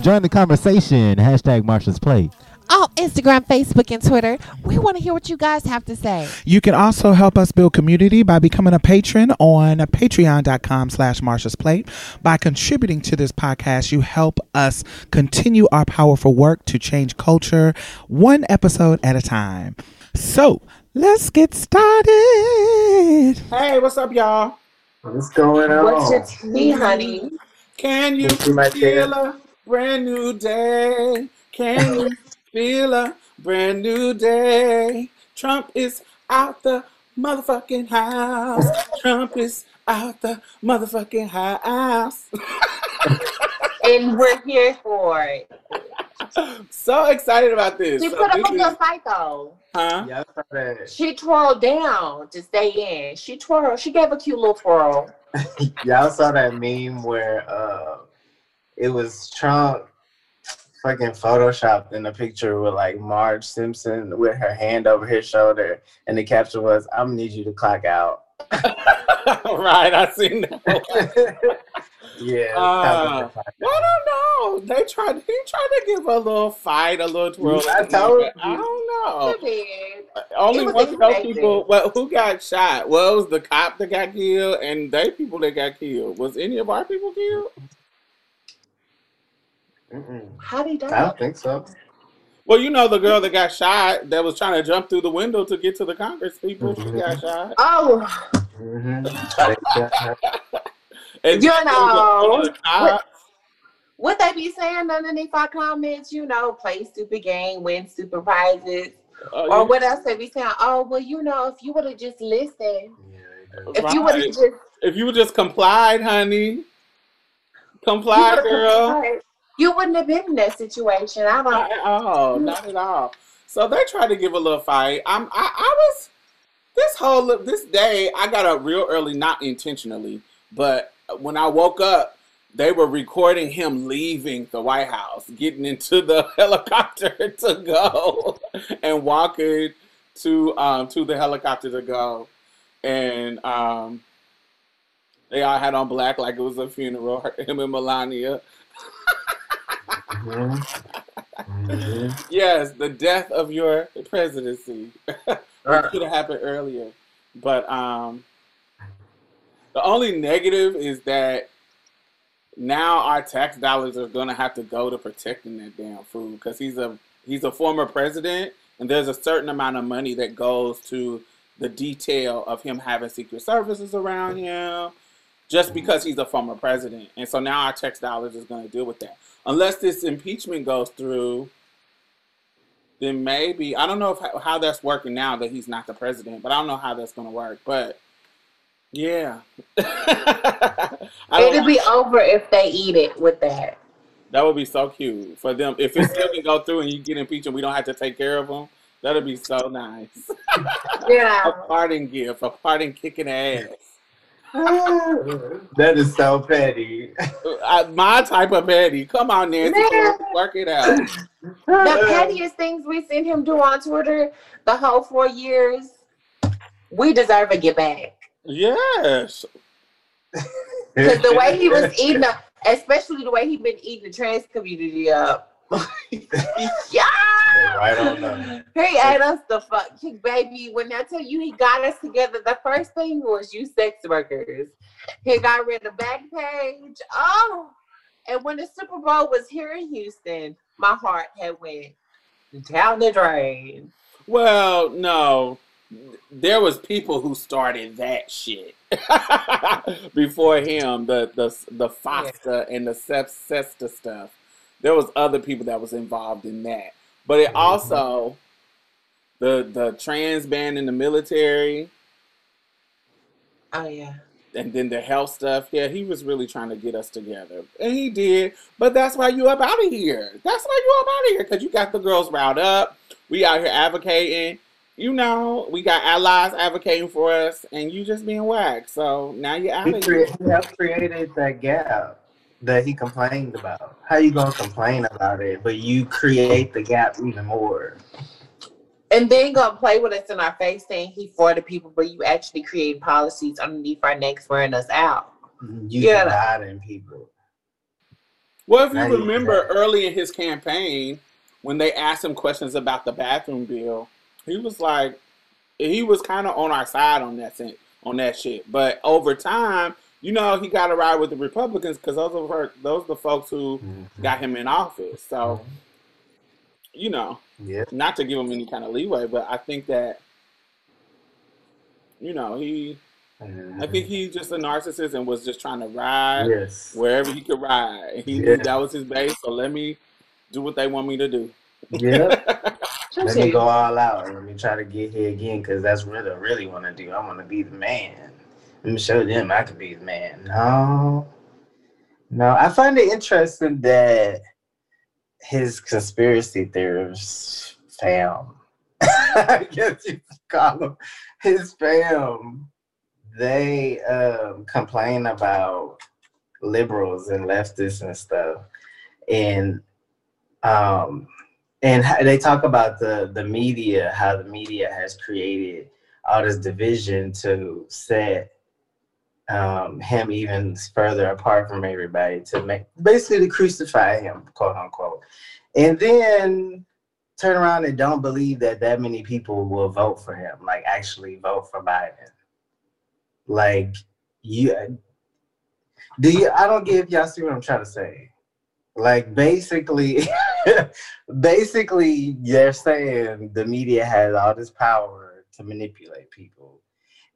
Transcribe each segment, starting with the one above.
Join the conversation. Hashtag Marsha's Plate. On oh, Instagram, Facebook, and Twitter, we want to hear what you guys have to say. You can also help us build community by becoming a patron on patreon.com slash Marsha's Plate. By contributing to this podcast, you help us continue our powerful work to change culture one episode at a time. So let's get started. Hey, what's up, y'all? What's going on? What's your tea, honey? Can you Let's see my feel chair. A brand new day? Can you feel a brand new day? Trump is out the motherfucking house. Trump is out the motherfucking house. And we're here for it. so excited about this. She So put up this a is- good fight though. huh? Yeah, I. She twirled down to stay in. She twirled. She gave a cute little twirl. Y'all saw that meme where uh, it was Trump fucking photoshopped in a picture with like Marge Simpson with her hand over his shoulder, and the caption was, "I'm gonna need you to clock out." right, I seen that. yeah. Uh, I don't know. They tried. He tried to give a little fight, a little twirl. I told I don't know. She. Only It one of those people. Well, who got shot? Well, it was the cop that got killed, and they people that got killed. Was any of our people killed? Mm-mm. How did he I don't think so. Well, you know the girl that got shot that was trying to jump through the window to get to the Congress people. She got shot. Oh, hmm And You there was a- know, a what they be saying underneath our comments? You know, play stupid game, win stupid prizes, uh, or what else they be saying? Oh, well, you know, if you would have just listened, if you would have just If you would just complied, honey, you comply, girl. complied, you wouldn't have been in that situation. I Not don't. at all. Not at all. So they tried to give a little fight. I'm. I, I was. This whole this day, I got up real early, not intentionally, but when I woke up, they were recording him leaving the White House, getting into the helicopter to go, and walking to um to the helicopter to go, and um. They all had on black like it was a funeral. Him and Melania. Yes, the death of your presidency. it should have happened earlier. But um the only negative is that now our tax dollars are gonna have to go to protecting that damn food because he's a he's a former president and there's a certain amount of money that goes to the detail of him having secret services around him just because he's a former president. And so now our tax dollars is gonna deal with that. Unless this impeachment goes through, then maybe I don't know if how that's working now that he's not the president, but I don't know how that's gonna work. But yeah, It'll be over if they eat it with that. that would be so cute for them if it still can go through and you get impeached and we don't have to take care of them. That'd be so nice. Yeah, a parting gift, a parting kicking ass. that is so petty. Uh, my type of petty. Come on, Nancy, Man. work it out. The pettiest things we seen him do on Twitter the whole four years, we deserve a get back. Yes. Because the way he was eating up, especially the way he been eating the trans community up. yeah. Right on them. He ate us the fuck, he, baby. When I tell you he got us together, the first thing was you sex workers. He got rid of Backpage. Oh, and when the Super Bowl was here in Houston, my heart had went down the drain. Well, no. There was people who started that shit before him. The the the FOSTA and the Sep- SESTA stuff. There was other people that was involved in that, but it mm-hmm. also the the trans ban in the military Oh yeah. and then the health stuff. Yeah, he was really trying to get us together, and he did. But that's why you up out of here. That's why you up out of here because you got the girls riled up. We out here advocating. You know, we got allies advocating for us, and you just being whacked. So now you're out of here. crea- he created that gap that he complained about. How you gonna complain about it, but you create the gap even more? And then gonna play with us in our face saying he for the people, but you actually create policies underneath our necks wearing us out. Mm-hmm. You Yeah. dividing people. Well, if you you remember got- early in his campaign, when they asked him questions about the bathroom bill, he was like, he was kind of on our side on that sen- on that shit. But over time, you know, he got to ride with the Republicans because those are her, those are the folks who mm-hmm. got him in office. So, you know, Yeah. not to give him any kind of leeway, but I think that, you know, he, I think mm-hmm. he's just a narcissist and was just trying to ride Yes. wherever he could ride. He Yeah. knew that was his base, so let me do what they want me to do. Yeah. Let me go all out let me try to get here again because that's what I really want to do. I want to be the man. Let me show them I can be the man. No, no. I find it interesting that his conspiracy theorists fam, I guess you could call them his fam, they um, complain about liberals and leftists and stuff, and um, and they talk about the the media, how the media has created all this division to set um, him even further apart from everybody to make basically to crucify him, quote unquote, and then turn around and don't believe that that many people will vote for him, like actually vote for Biden. Like you, do you? I don't give y'all see what I'm trying to say. Like basically, basically, they're saying the media has all this power to manipulate people,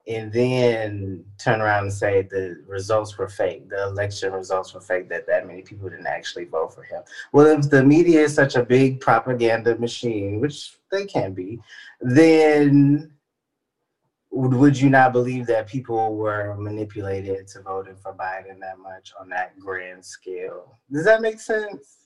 and then turn around and say the results were fake. The election results were fake. That that many people didn't actually vote for him. Well, if the media is such a big propaganda machine, which they can be, then would would you not believe that people were manipulated to voting for Biden that much on that grand scale? Does that make sense?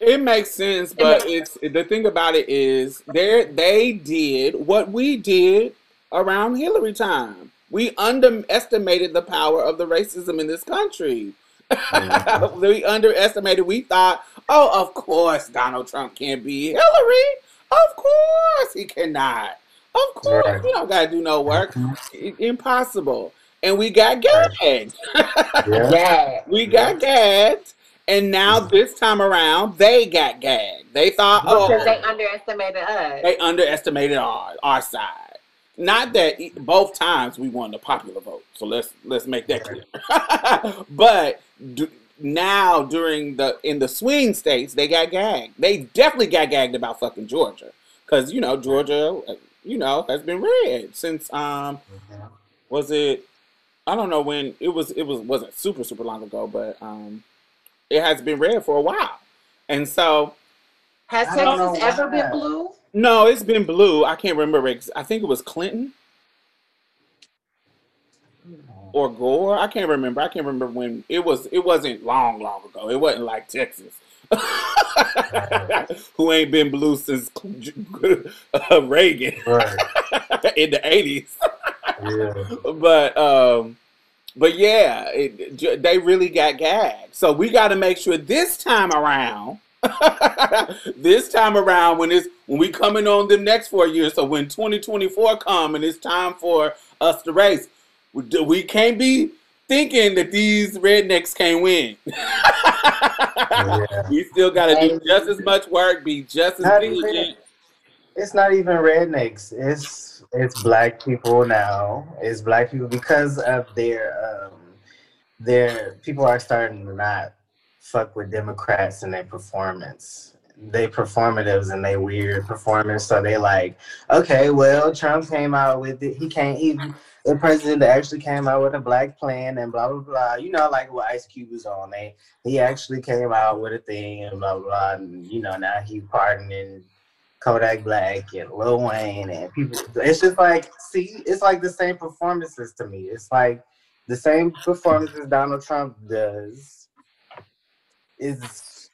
It makes sense, but it's the thing about it is they they did what we did around Hillary time. We underestimated the power of the racism in this country. Mm-hmm. we underestimated. We thought, oh, of course Donald Trump can't be Hillary. Of course he cannot. Of course Right. we don't gotta do no work. Mm-hmm. I- Impossible. And we got gagged. Yeah. Yeah. We got gagged, and now mm-hmm. this time around they got gagged. They thought, oh, Because oh, they underestimated us. they underestimated our our side. Not that e- both times we won the popular vote, so let's let's make that clear. but d- now during the in the swing states, they got gagged. They definitely got gagged about fucking Georgia, because you know Georgia, uh, you know, has been red since um was it I don't know when it was it was wasn't super super long ago, but um it has been red for a while. And so Has Texas ever been blue? No, it's been blue. I can't remember I think it was Clinton or Gore. I can't remember. I can't remember when it was it wasn't long long ago. It wasn't like Texas. Who ain't been blue since uh, Reagan Right. in the 80s. Yeah. but um but yeah it, they really got gagged so we got to make sure this time around this time around when it's when we coming on the next four years so when 2024 come and it's time for us to race we, we can't be thinking that these rednecks can't win. Yeah. We still got to do just as much work, be just as Not diligent. It's not even rednecks. It's it's black people now. It's black people because of their um their people are starting to not fuck with Democrats and their performance. They performatives and they weird performance. So they like, okay, well, Trump came out with it. He can't even the president actually came out with a black plan and blah blah blah. You know, like what Ice Cube was on. They he actually came out with a thing and blah blah blah. And you know, now he pardoning Kodak Black and Lil Wayne and people. It's just like, see, it's like the same performances to me. It's like the same performances Donald Trump does is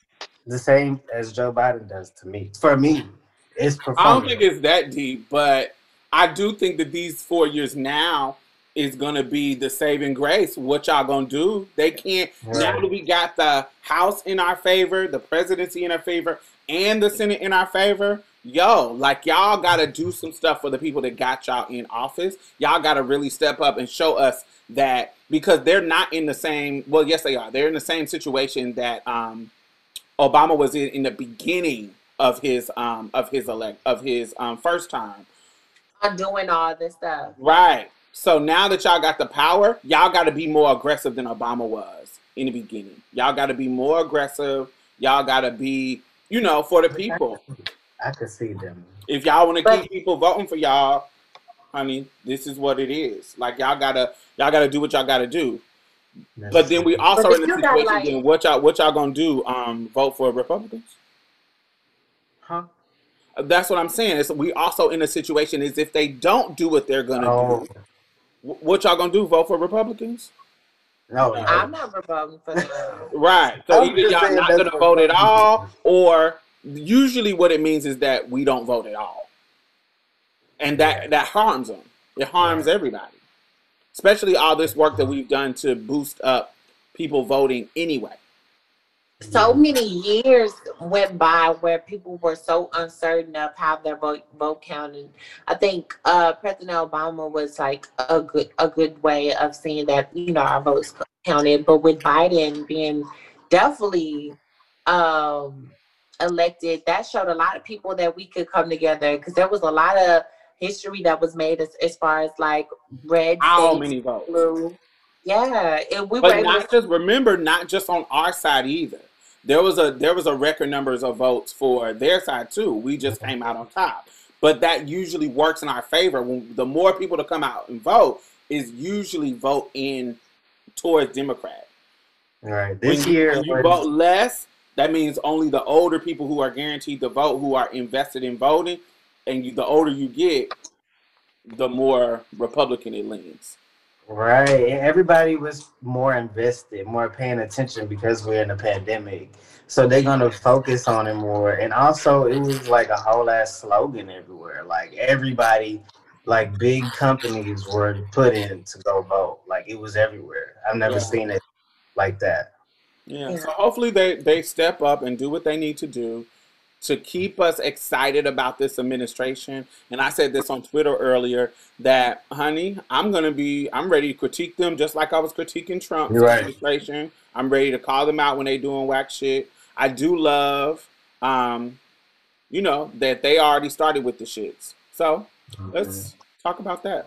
the same as Joe Biden does to me. For me, it's performing. I don't think it's that deep, but I do think that these four years now is gonna be the saving grace. What y'all gonna do? They can't now that we got the House in our favor, the presidency in our favor, and the Senate in our favor. Yo, like y'all gotta do some stuff for the people that got y'all in office. Y'all gotta really step up and show us that because they're not in the same. Well, yes, they are. They're in the same situation that um, Obama was in in the beginning of his um of his elect of his um first time. I'm doing all this stuff. Right. So now that y'all got the power, y'all got to be more aggressive than Obama was in the beginning. Y'all got to be more aggressive. Y'all got to be, you know, for the people. I could see them. If y'all want to keep people voting for y'all, honey, this is what it is. Like y'all gotta y'all gotta do what y'all gotta do. But then we also But in they the got, situation. like- then what y'all what y'all gonna do? Um, vote for Republicans? huh? That's what I'm saying. Is we also in a situation is if they don't do what they're gonna Oh, do, what y'all gonna do? Vote for Republicans? no, I'm not voting for them. Right. I So either y'all not gonna vote at all, or usually what it means is that we don't vote at all, and that Yeah. that harms them. It harms Right. everybody, especially all this work that we've done to boost up people voting anyway. so many years went by where people were so uncertain of how their vote vote counted. I think uh, President Obama was like a good a good way of seeing that you know our votes counted. But with Biden being definitely um, elected, that showed a lot of people that we could come together because there was a lot of history that was made as, as far as like red How many votes? blue. Yeah, and we were But able not to just remember, not just on our side either. There was a there was a record numbers of votes for their side too. We just mm-hmm. came out on top. But that usually works in our favor. When the more people to come out and vote is usually vote in towards Democrat. Right. When This you, year when you was- vote less, that means only the older people who are guaranteed to vote, who are invested in voting, and you, the older you get, the more Republican it leans. Right. And everybody was more invested, more paying attention because we're in a pandemic. So they're gonna focus on it more. And also it was like a whole ass slogan everywhere. Like everybody like big companies were put in to go vote. Like it was everywhere. I've never Yeah. seen it like that. Yeah. Yeah. So hopefully they they step up and do what they need to do to keep us excited about this administration. And I said this on Twitter earlier that, honey, I'm gonna be I'm ready to critique them just like I was critiquing Trump's right. administration. I'm ready to call them out when they doing whack shit. I do love um, you know, that they already started with the shits. So let's talk about that.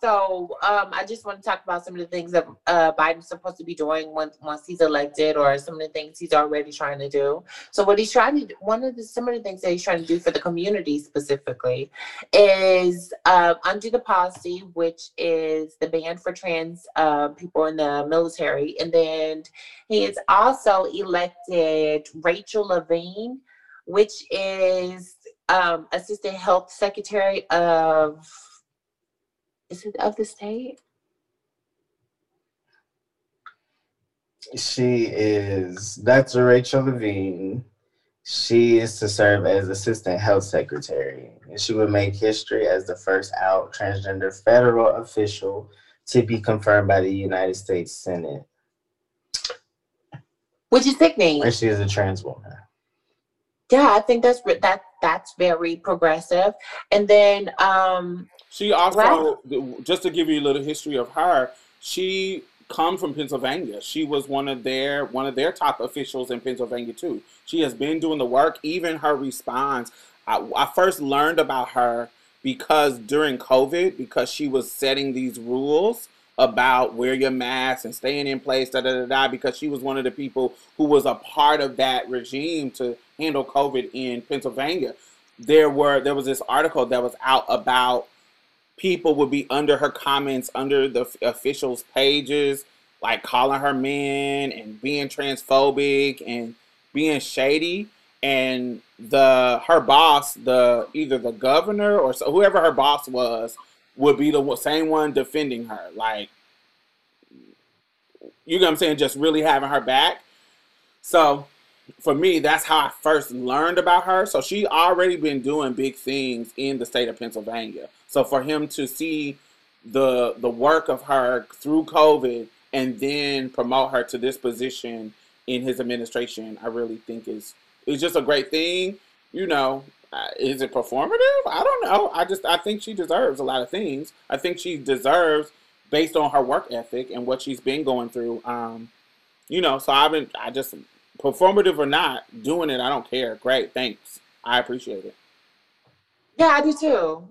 So um, I just want to talk about some of the things that uh, Biden's supposed to be doing once once he's elected, or some of the things he's already trying to do. So what he's trying to do, one of the some of the things that he's trying to do for the community specifically is uh, undo the policy, which is the ban for trans uh, people in the military, and then he has also elected Rachel Levine, which is um, assistant health secretary of is it of the state? She is Dr. Rachel Levine. She is to serve as assistant health secretary, and she would make history as the first out transgender federal official to be confirmed by the United States Senate. Which is sickening. And she is a trans woman. Yeah, I think that's that that's very progressive. And then um She also, Wow. just to give you a little history of her, she come from Pennsylvania. She was one of their one of their top officials in Pennsylvania too. She has been doing the work. Even her response, I, I first learned about her because during COVID, because she was setting these rules about wear your mask and staying in place, da da da da. Because she was one of the people who was a part of that regime to handle COVID in Pennsylvania. There were there was this article that was out about people would be under her comments under the officials' pages, like calling her men and being transphobic and being shady. And the her boss, the either the governor or so, whoever her boss was, would be the same one defending her. Like, you know what I'm saying? Just really having her back. So for me, that's how I first learned about her. So she already been doing big things in the state of Pennsylvania. So for him to see the the work of her through COVID and then promote her to this position in his administration, I really think is is just a great thing. You know, uh, is it performative? I don't know. I just I think she deserves a lot of things. I think she deserves based on her work ethic and what she's been going through. Um, you know, so I've been I just performative or not, doing it, I don't care. Great, thanks. I appreciate it. yeah, I do too.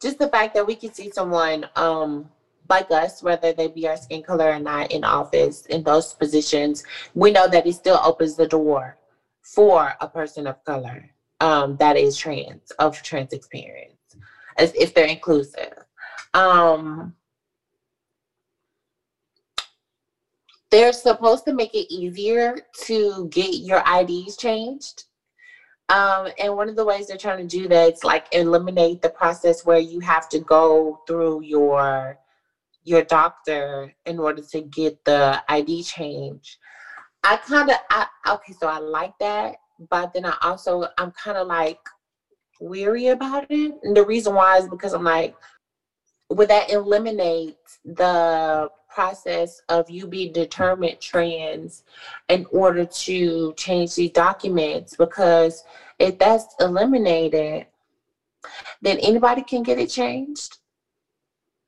Just the fact that we can see someone um like us, whether they be our skin color or not in office in those positions, we know that it still opens the door for a person of color um that is trans of trans experience as if they're inclusive. Um they're supposed to make it easier to get your IDs changed. Um, and one of the ways they're trying to do that is like eliminate the process where you have to go through your your doctor in order to get the ID change. I kind of okay, so I like that, but then I also I'm kind of like weary about it. And the reason why is because I'm like, would that eliminate the process of you being determined trans in order to change these documents? Because if that's eliminated, then anybody can get it changed.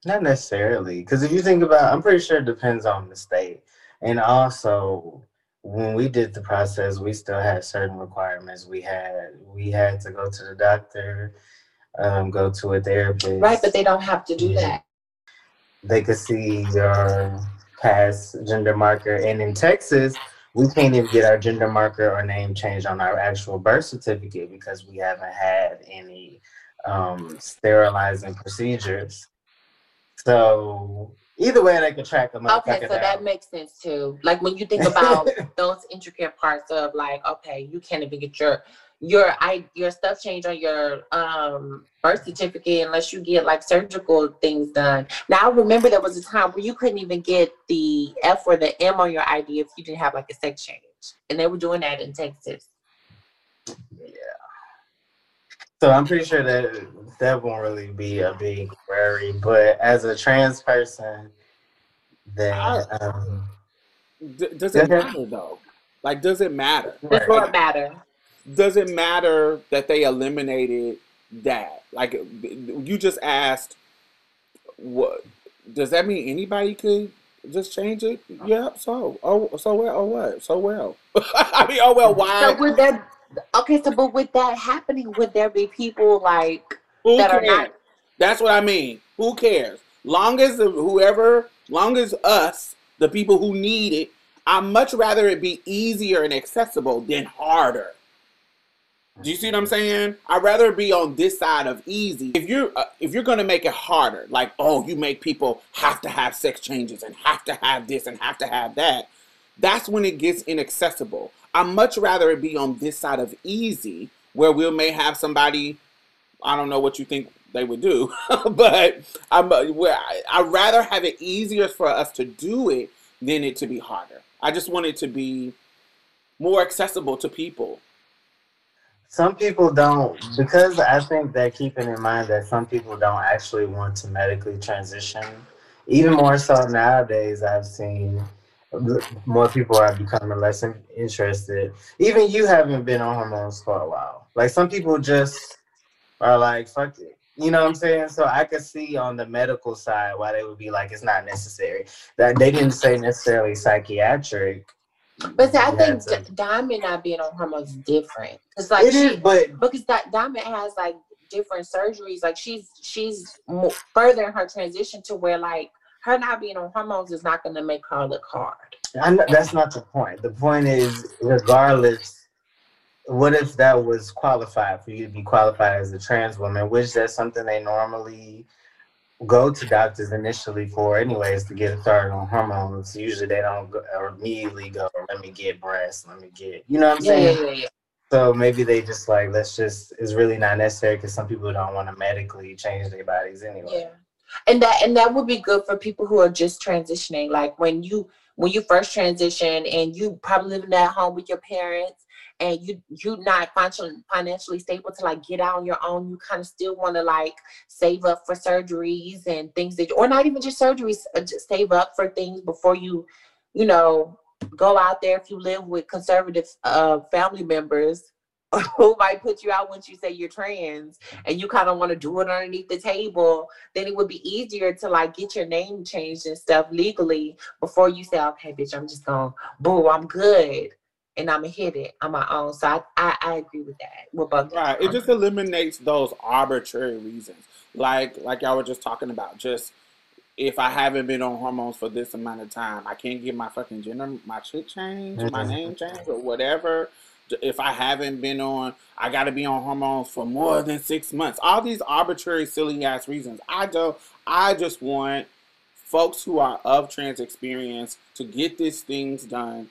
Not necessarily, because if you think about, I'm pretty sure it depends on the state, and also when we did the process, we still had certain requirements. We had we had to go to the doctor, um, go to a therapist. Right, but they don't have to do Yeah. that. They could see your past gender marker, and in Texas, we can't even get our gender marker or name changed on our actual birth certificate because we haven't had any um, sterilizing procedures. So either way, they could track them. Okay, so that makes sense too. Like when you think about those intricate parts of like, okay, you can't even get your your I your stuff changed on your um birth certificate unless you get like surgical things done. Now I remember there was a time where you couldn't even get the F or the M on your ID if you didn't have like a sex change. And they were doing that in Texas. Yeah so I'm pretty sure that that won't really be a big worry. But as a trans person, then um, D- does it matter though? Like, does it matter? Does Right. not matter. Does it matter that they eliminated that? Like, you just asked what does that mean? Anybody could just change it? Oh. Yep. So oh so well. Oh what? So well. I mean oh well. Why? So would that okay? So but with that happening, would there be people like Who that are not? That's what I mean. Who cares? Long as the, whoever, long as us, the people who need it, I'd much rather it be easier and accessible than harder. Do you see what I'm saying? I'd rather be on this side of easy. If you're uh, if you're gonna make it harder, like oh, you make people have to have sex changes and have to have this and have to have that, that's when it gets inaccessible. I'd much rather it be on this side of easy, where we may have somebody I don't know what you think they would do, but I'm uh, where I'd rather have it easier for us to do it than it to be harder. I just want it to be more accessible to people. Some people don't because I think that keeping in mind that some people don't actually want to medically transition. Even more so nowadays, I've seen more people are becoming less interested. Even you haven't been on hormones for a while. Like some people just are like, fuck it. You know what I'm saying? So I could see on the medical side why they would be like, it's not necessary. That they didn't say necessarily psychiatric. But see, I think D- Diamond not being on hormones is different. Cause like It she, is, but because that Diamond has like different surgeries. Like she's she's further in her transition to where like her not being on hormones is not going to make her look hard. I know, that's not the point. The point is, regardless, what if that was qualified for you to be qualified as a trans woman, which that's something they normally go to doctors initially for, anyways, to get started on hormones. Usually, they don't go, or immediately go, "Let me get breasts, let me get," you know what I'm Yeah, saying? yeah, yeah, yeah. So maybe they just like, let's just. It's really not necessary because some people don't want to medically change their bodies anyway. Yeah. And that and that would be good for people who are just transitioning. Like when you when you first transition and you probably living at home with your parents and you you're not financially financially stable to like get out on your own, you kind of still want to like save up for surgeries and things that or not even just surgeries, uh, just save up for things before you, you know, go out there if you live with conservative uh family members who might put you out once you say you're trans and you kind of want to do it underneath the table, then it would be easier to like get your name changed and stuff legally before you say, okay, bitch, I'm just going, boo, I'm good. And I'm gonna hit it on my own. So I, I, I agree with that. With both. Right. It just eliminates those arbitrary reasons. Like like y'all were just talking about. Just if I haven't been on hormones for this amount of time, I can't get my fucking gender, my shit changed, my Mhm. name changed, or whatever. If I haven't been on, I got to be on hormones for more than six months. All these arbitrary, silly ass reasons. I don't. I just want folks who are of trans experience to get these things done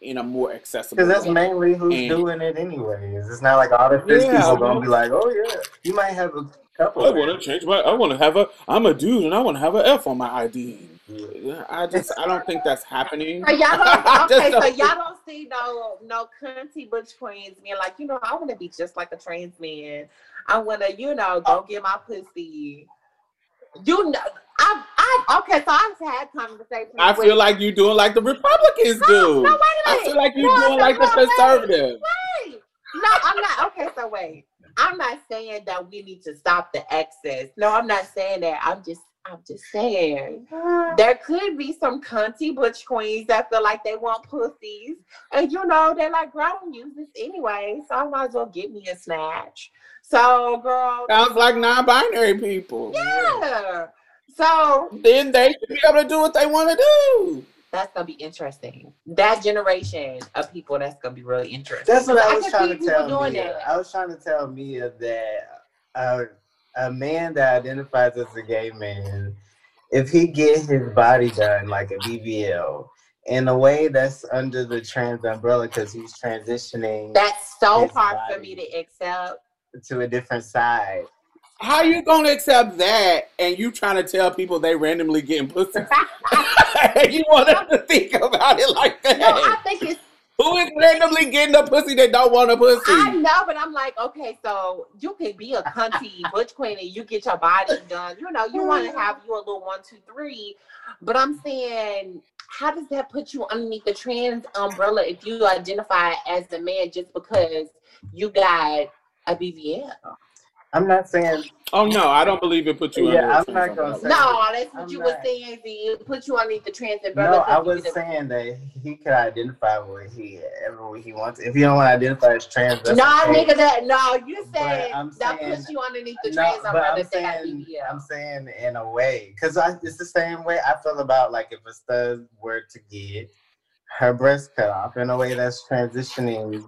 in a more accessible Because that's way. mainly who's And- doing it anyways. It's not like all the cis Yeah, people gonna be like, oh yeah, you might have a couple. I want to change my. I want to have a. I'm a dude, and I want to have a F on my ID. Yeah. Yeah, I just. I don't think that's happening. So y'all I don't, okay, so don't y'all don't see no no cunty butch queens being like, you know, I want to be just like a trans man. I want to, you know, go get my pussy. You know, I, I, okay, so I've had conversations. I with- feel like you're doing like the Republicans no, do. no, wait a I minute. I feel like you're No, doing no, like the no, wait. conservative. Wait. No, I'm not. Okay, so wait. I'm not saying that we need to stop the excess. No, I'm not saying that. I'm just, I'm just saying there could be some cunty butch queens that feel like they want pussies, and you know they're like, "Girl, I don't use this anyway, so I might as well get me a snatch." So, girl, Sounds like non-binary people. yeah. So Then they should be able to do what they want to do. that's gonna be interesting. That generation of people, that's gonna be really interesting. That's what I I was can trying to tell doing Mia. that. I was trying to tell Mia that uh, a man that identifies as a gay man, if he get his body done like a BBL, in a way that's under the trans umbrella because he's transitioning That's so hard for me to accept. to a different side. How you gonna accept that and you trying to tell people they randomly getting pussy? you want them to think about it like that? No, I think it's. Who is randomly getting a pussy that don't want a pussy? I know, but I'm like, okay, so you can be a cunty butch queen and you get your body done. You know, you want to mm-hmm. have you a little one, two, three. But I'm saying, how does that put you underneath the trans umbrella if you identify as a man just because you got a BBL? I'm not saying. Oh no, I don't believe it put you. Yeah, under I'm not gonna say- No, that's what I'm you were saying. Z. It put you underneath the transit umbrella. No, I was didn't- saying that he could identify what he ever he wants. If you don't want to identify as trans, that's No, okay. nigga, that no, you But said that saying- puts you underneath the No, trans but umbrella I'm if they have saying, BBL. I'm saying in a way, because it's the same way I feel about like if a stud were to get her breast cut off in a way that's transitioning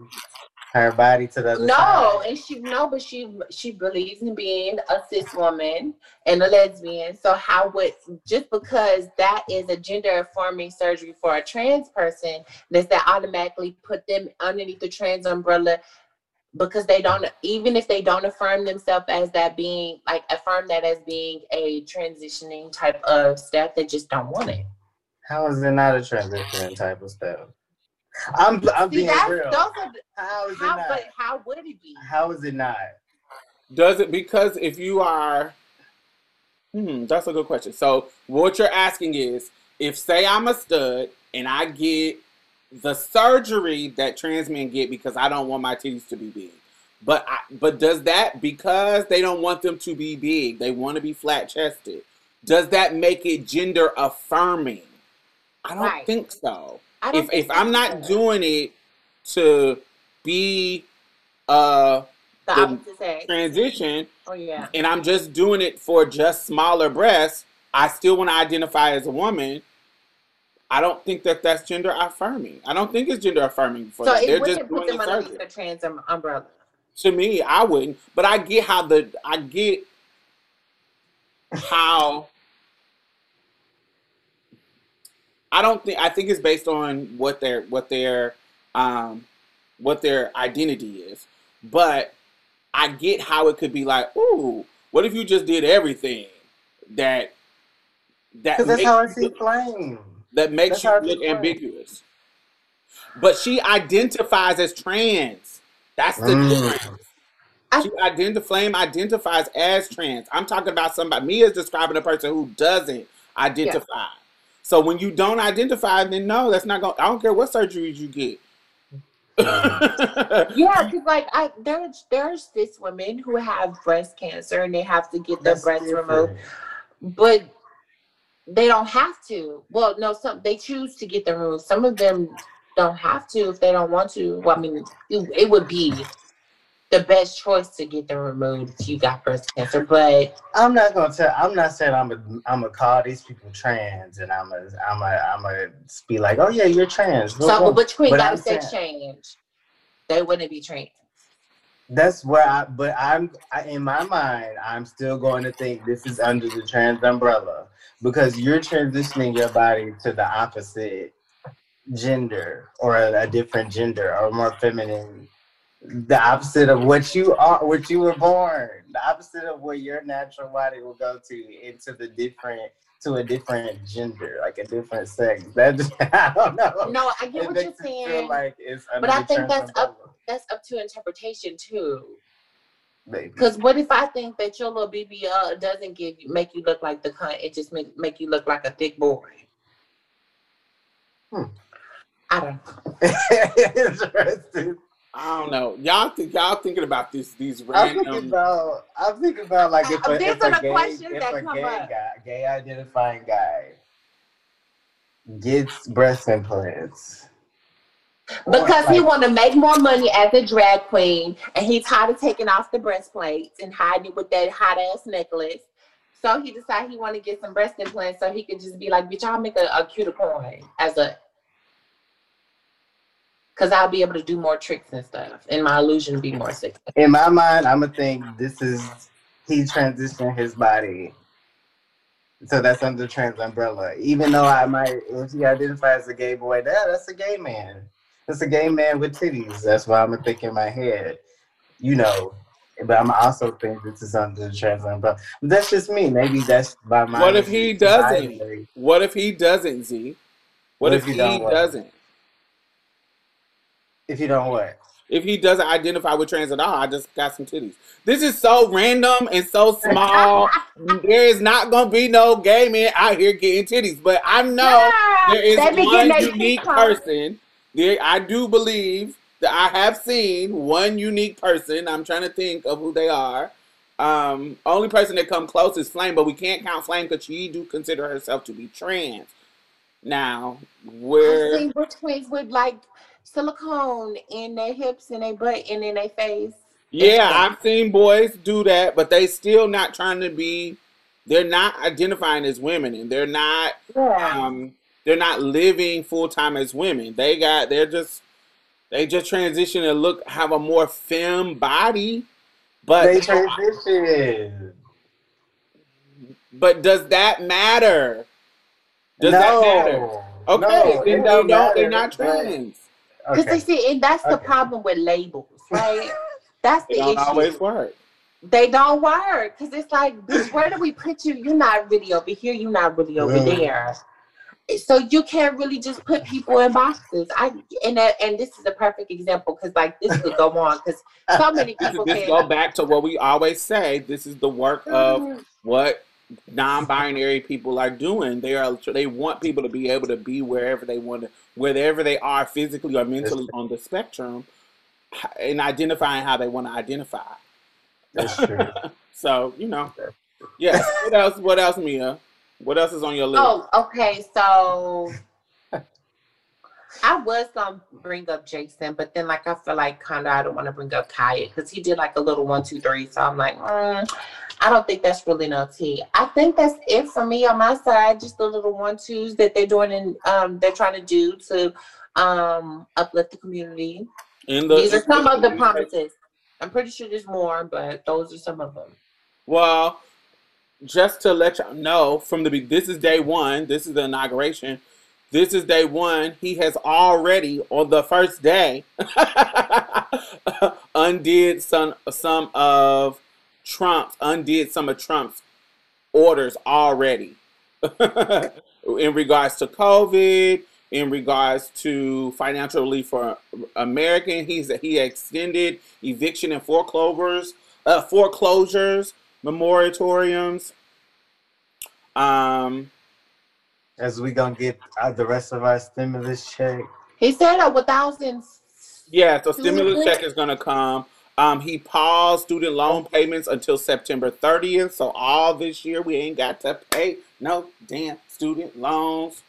her body to the No, side. and she no, but she she believes in being a cis woman and a lesbian. So how would just because that is a gender affirming surgery for a trans person, does that automatically put them underneath the trans umbrella? Because they don't, even if they don't affirm themselves as that being like affirm that as being a transitioning type of step, they just don't want it. How is it not a transition type of stuff? I'm I'm See, being real. those are the, How is it how, not? but how would it be? How is it not? Does it because if you are hmm, that's a good question. So what you're asking is if say I'm a stud and I get the surgery that trans men get because I don't want my titties to be big. But I, but does that because they don't want them to be big, they want to be flat chested. Does that make it gender affirming? I don't Right. think so. If if I'm not doing it to be uh the the transition Oh yeah. and I'm just doing it for just smaller breasts, I still want to identify as a woman. I don't think that that's gender affirming. I don't think it's gender affirming for So them. it They're just put doing them the the trans um, umbrella. To me, I wouldn't. But I get how the I get how I don't think I think it's based on what their what their um what their identity is. But I get how it could be like, ooh, what if you just did everything that that Because that's makes how I see flame. that makes That's you look ambiguous. But she identifies as trans. That's the Mm. difference. I- She identify flame identifies as trans. I'm talking about somebody. Me is describing a person who doesn't identify. So when you don't identify, then no, that's not going. I don't care what surgeries you get. Mm-hmm. Yeah, because like I there's there's this women who have breast cancer and they have to get their That's breasts different. removed, but they don't have to. Well, no, some they choose to get them removed. Some of them don't have to if they don't want to. Well, I mean, it, it would be the best choice to get them removed if you got breast cancer, but I'm not gonna tell. I'm not saying I'm a. I'm gonna call these people trans, and I'm a. I'm a. I'm a be like, oh yeah, you're trans. so but you ain't gotta I'm say saying- change. They wouldn't be trans. That's where I. But I'm. I, in my mind, I'm still going to think this is under the trans umbrella because you're transitioning your body to the opposite gender or a, a different gender or more feminine. The opposite of what you are, what you were born. The opposite of what your natural body will go to into the different to a different gender, like a different sex. That I don't know. No, I get It what you're saying. like But I think that's up- That's up to interpretation too. Because what if I think that your little BBL doesn't give you make you look like the cunt? It just make make you look like a thick boy. Hmm. I don't. know. Interesting. I don't know. Y'all think y'all thinking about this these random. I'm thinking about. I'm thinking about like if Uh, a, these if are a the gay, questions if that a come gay up. guy, gay identifying guy, gets breast implants. or, Because he want to make more money as a drag queen, and he's tired of taking off the breastplates and hiding it with that hot ass necklace. So he decided he want to get some breast implants so he could just be like, "Bitch, I'll make a, a cuter coin as a." Because I'll be able to do more tricks and stuff, and my illusion will be more sexy. in my mind, I'm gonna think this is he transitioned his body. So that's under trans umbrella. Even though I might, if he identifies as a gay boy, that, that's a gay man. That's a gay man with titties. That's why I'm gonna think in my head, you know. But I'm also think this is under the trans umbrella. But that's just me. Maybe that's by my. What if he doesn't? binary. What if he doesn't, Z? What, if, he, don't doesn't? If you don't what? If he doesn't identify with trans at all, I just got some titties. This is so random and so small. there is not gonna be no gay men out here getting titties. But I know there is one unique person. There, I do believe that I have seen one unique person. I'm trying to think of who they are. Um, only person that come close is Flame, but we can't count Flame because she do consider herself to be trans. Now, where I've where seen butch queens with like silicone in their hips and their butt and in their face. yeah. I've seen boys do that, but they still not trying to be. They're not identifying as women, and they're not. Yeah. Um, they're not living full time as women. They got. They're just. They just transition and look have a more femme body, but they transition. but does that matter? Does no. that matter? Okay, No, then they don't don't. They're not trans. Because Okay. they see, and that's the problem with labels, right? That's the They don't issue. always work. They don't work because it's like, bitch, where do we put you? You're not really over here. You're not really over there. So you can't really just put people in boxes. I and that, and this is a perfect example because like this could go on because so many people this can. go back to what we always say. This is the work of Mhm. what non-binary people are doing. They are they want people to be able to be wherever they want to, wherever they are physically or mentally on the spectrum, and identifying how they want to identify. That's true. So you know, yes. What else? What else, Mia? What else is on your list? Oh, okay. So I was gonna bring up Jason, but then like I feel like kind of I don't want to bring up Kaya because he did like a little one, two, three. So I'm like, mm, I don't think that's really no tea. I think that's it for me on my side. Just the little one twos that they're doing and um they're trying to do to um uplift the community. The These are some of the promises. I'm pretty sure there's more, but those are some of them. Well, just to let y'all know, from the this is day one. This is the inauguration. This is day one. He has already on the first day undid some some of Trump's undid some of Trump's orders already in regards to COVID, in regards to financial relief for American. He's he extended eviction and foreclosures, uh, foreclosures, moratoriums. Um, As we gonna get uh, the rest of our stimulus check. He said a thousand. yeah, so stimulus check is gonna come. Um, he paused student loan payments until September 30th. So all this year we ain't got to pay no damn student loans.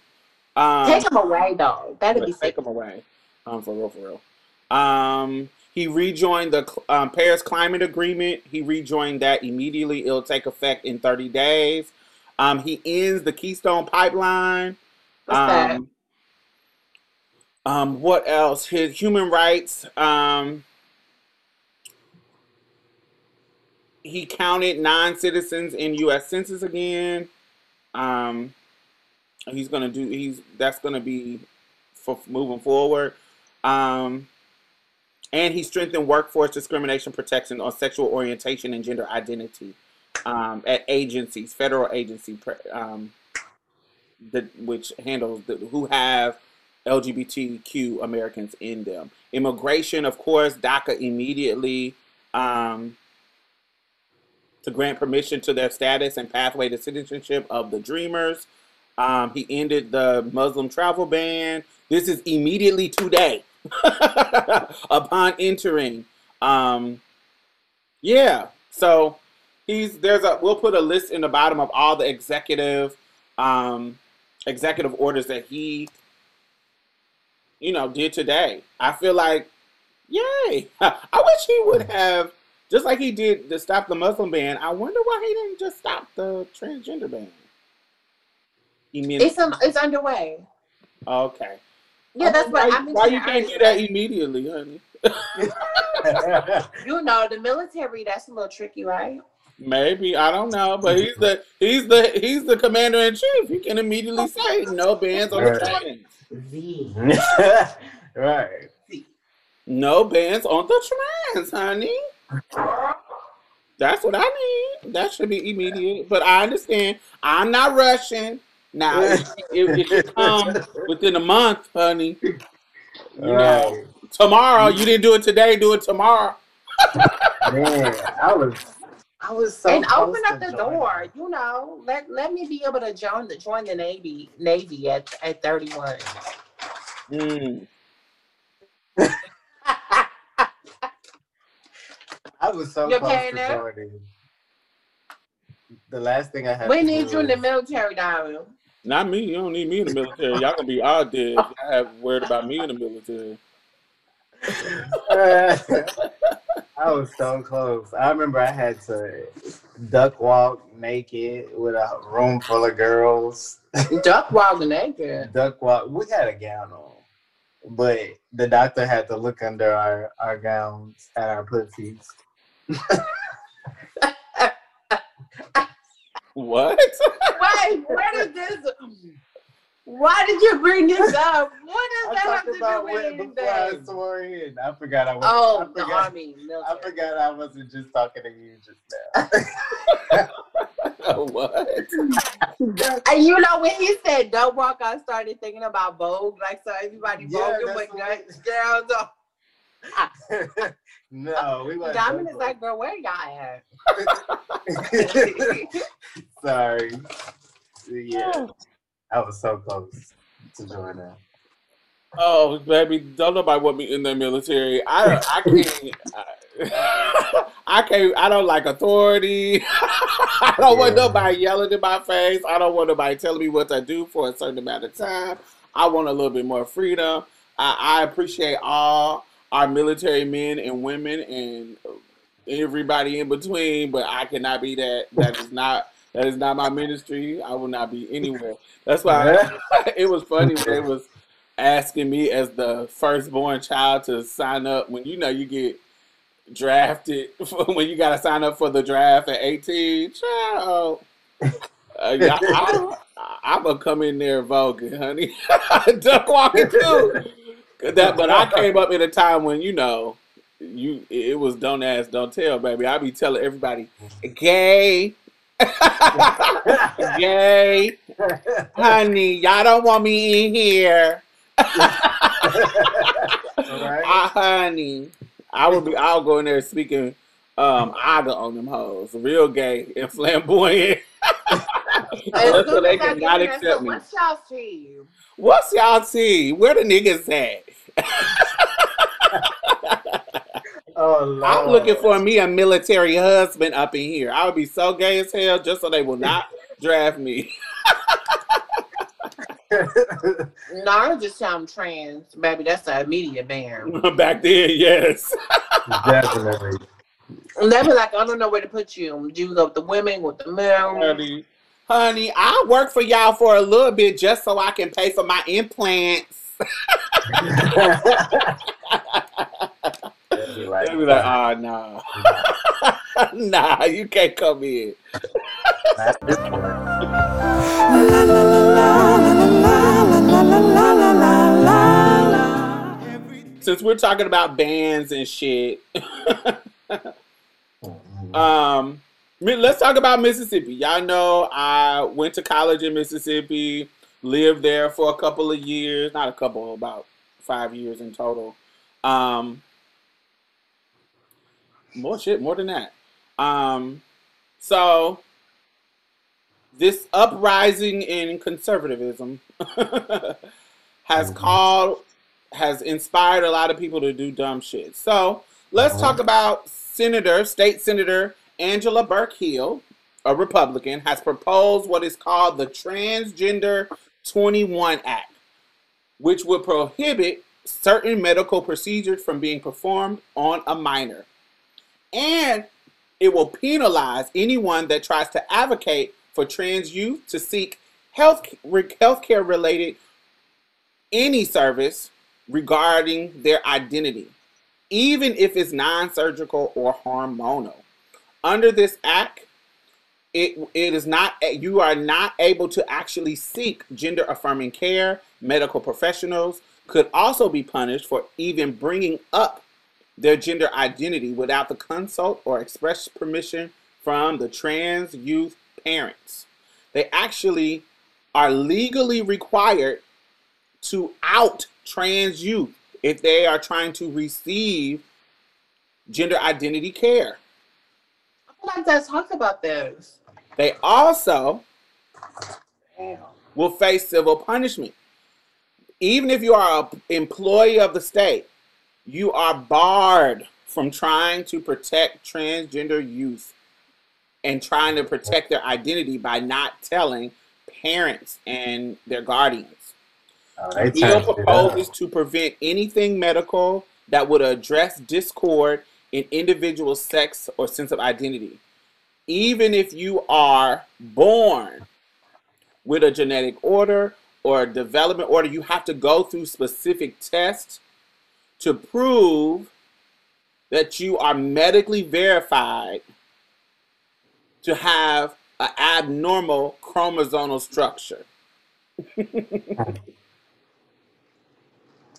Um, Take him away though. That'd be take him away. Um, for real, for real. Um, he rejoined the um, Paris Climate Agreement. He rejoined that immediately. It'll take effect in 30 days. Um, he ends the Keystone Pipeline. What's that? Um, um, what else? His human rights. Um, he counted non-citizens in U.S. census again. Um, he's gonna do. He's that's gonna be for moving forward. Um, and he strengthened workforce discrimination protection on sexual orientation and gender identity um, at agencies, federal agency, um, which handles the, who have LGBTQ Americans in them. Immigration, of course, DACA immediately um, to grant permission to their status and pathway to citizenship of the Dreamers. Um, he ended the Muslim travel ban. This is immediately today upon entering. Um, yeah, so he's there's a we'll put a list in the bottom of all the executive um, executive orders that he you know did today. I feel like yay! I wish he would have just like he did to stop the Muslim ban. I wonder why he didn't just stop the transgender ban. You mean It's um, it's underway. okay? Yeah, that's what why, I mean. why you can't do that immediately, honey? You know, the military. That's a little tricky, right? Maybe I don't know, but he's the he's the he's the commander in chief. He can immediately say no bans on the Right. trans. Z. right. No bans on the trans, honey. That's what I need. That should be immediate. But I understand. I'm not rushing. Now, if, if, if come within a month, honey, you know, Right. tomorrow you didn't do it today, do it tomorrow. Man, I was I was so and open up the joining. door. You know, let let me be able to join the join the navy navy at at thirty one. Mm. I was so You close to now? joining. the last thing I had. We to need do you in the military, darling. Not me. You don't need me in the military. Y'all gonna be all dead. Y'all have worried about me in the military. I was so close. I remember I had to duck walk naked with a room full of girls. Duck walking naked. Duck walk. We had a gown on, but the doctor had to look under our, our gowns at our pussies. What? Wait, where did this? Why did you bring this up? What I does that have to about do with before I swore in. I forgot I was. Oh, I the forgot, army, I forgot I wasn't just talking to you just now. what? And you know when he said "don't walk," I started thinking about Vogue. Like so, everybody Yeah, Vogue that's with what- guns, girls. Oh. on. no, we wasn't. Diamond is like, girl, where y'all at? Sorry. Yeah, I was so close to join that. Oh, baby, don't nobody want me in the military. I I can't. I, I can't. I don't like authority. I don't want nobody yelling in my face. I don't want nobody telling me what to do for a certain amount of time. I want a little bit more freedom. I, I appreciate all our military men and women and everybody in between, but I cannot be that. That is not. That is not my ministry. I will not be anywhere. That's why I, it was funny when they was asking me as the firstborn child to sign up when you know you get drafted when you got to sign up for the draft at 18 child uh, yeah, I, am gonna come in there voguing honey duck walking too that but i came up in a time when you know you it was don't ask don't tell baby i be telling everybody gay gay honey y'all don't want me in here Right? Ah, honey, I would be. I'll go in there speaking um aga on them hoes, real gay and flamboyant. As so they as cannot there, accept so me. What's y'all team? What's y'all see? Where the niggas at? oh, Lord. I'm looking for me a military husband up in here. I would be so gay as hell just so they will not draft me. No, I just sound trans, baby. That's an immediate ban. Back then, yes. Definitely. And they be like, I don't know where to put you. Do you go with the women, with the men? Honey, I'll work for y'all for a little bit just so I can pay for my implants. They'd be like, be like, oh, nah. nah, you can't come in. "Not this one." Since we're talking about bands and shit, um, mi- let's talk about Mississippi. Y'all know I went to college in Mississippi, lived there for a couple of years, not a couple, about five years in total. Um, more shit, more than that. Um, so this uprising in conservatism has Mhm. called has inspired a lot of people to do dumb shit. So let's talk about Senator, State Senator Angela Burks Hill, a Republican, has proposed what is called the Transgender 21 Act, which would prohibit certain medical procedures from being performed on a minor. And it will penalize anyone that tries to advocate for trans youth to seek health healthcare related any service regarding their identity, even if it's non-surgical or hormonal. Under this act, it it is not you are not able to actually seek gender affirming care. Medical professionals could also be punished for even bringing up their gender identity without the consult or express permission from the trans youth parents. They actually are legally required to out trans youth if they are trying to receive gender identity care. I feel like they about this. They also Damn. will face civil punishment. Even if you are an employee of the state, you are barred from trying to protect transgender youth. and trying to protect their identity by not telling parents and their guardians. Oh, they The bill turned it up. proposes to prevent anything medical that would address discord in individual sex or sense of identity. Even if you are born with a genetic order or a development order, you have to go through specific tests to prove that you are medically verified to have an abnormal chromosomal structure.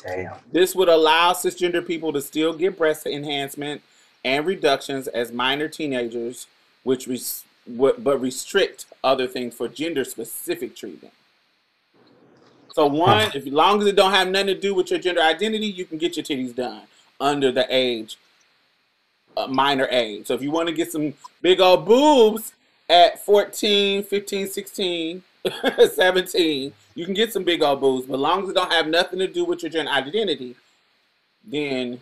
Damn. This would allow cisgender people to still get breast enhancement and reductions as minor teenagers, which res- would- but restrict other things for gender specific treatment. So one, if as long as it don't have nothing to do with your gender identity, you can get your titties done under the age, uh, minor age. So if you want to get some big old boobs at 14, 15, 16, 17, you can get some big old boobs, but as long as it don't have nothing to do with your gender identity, then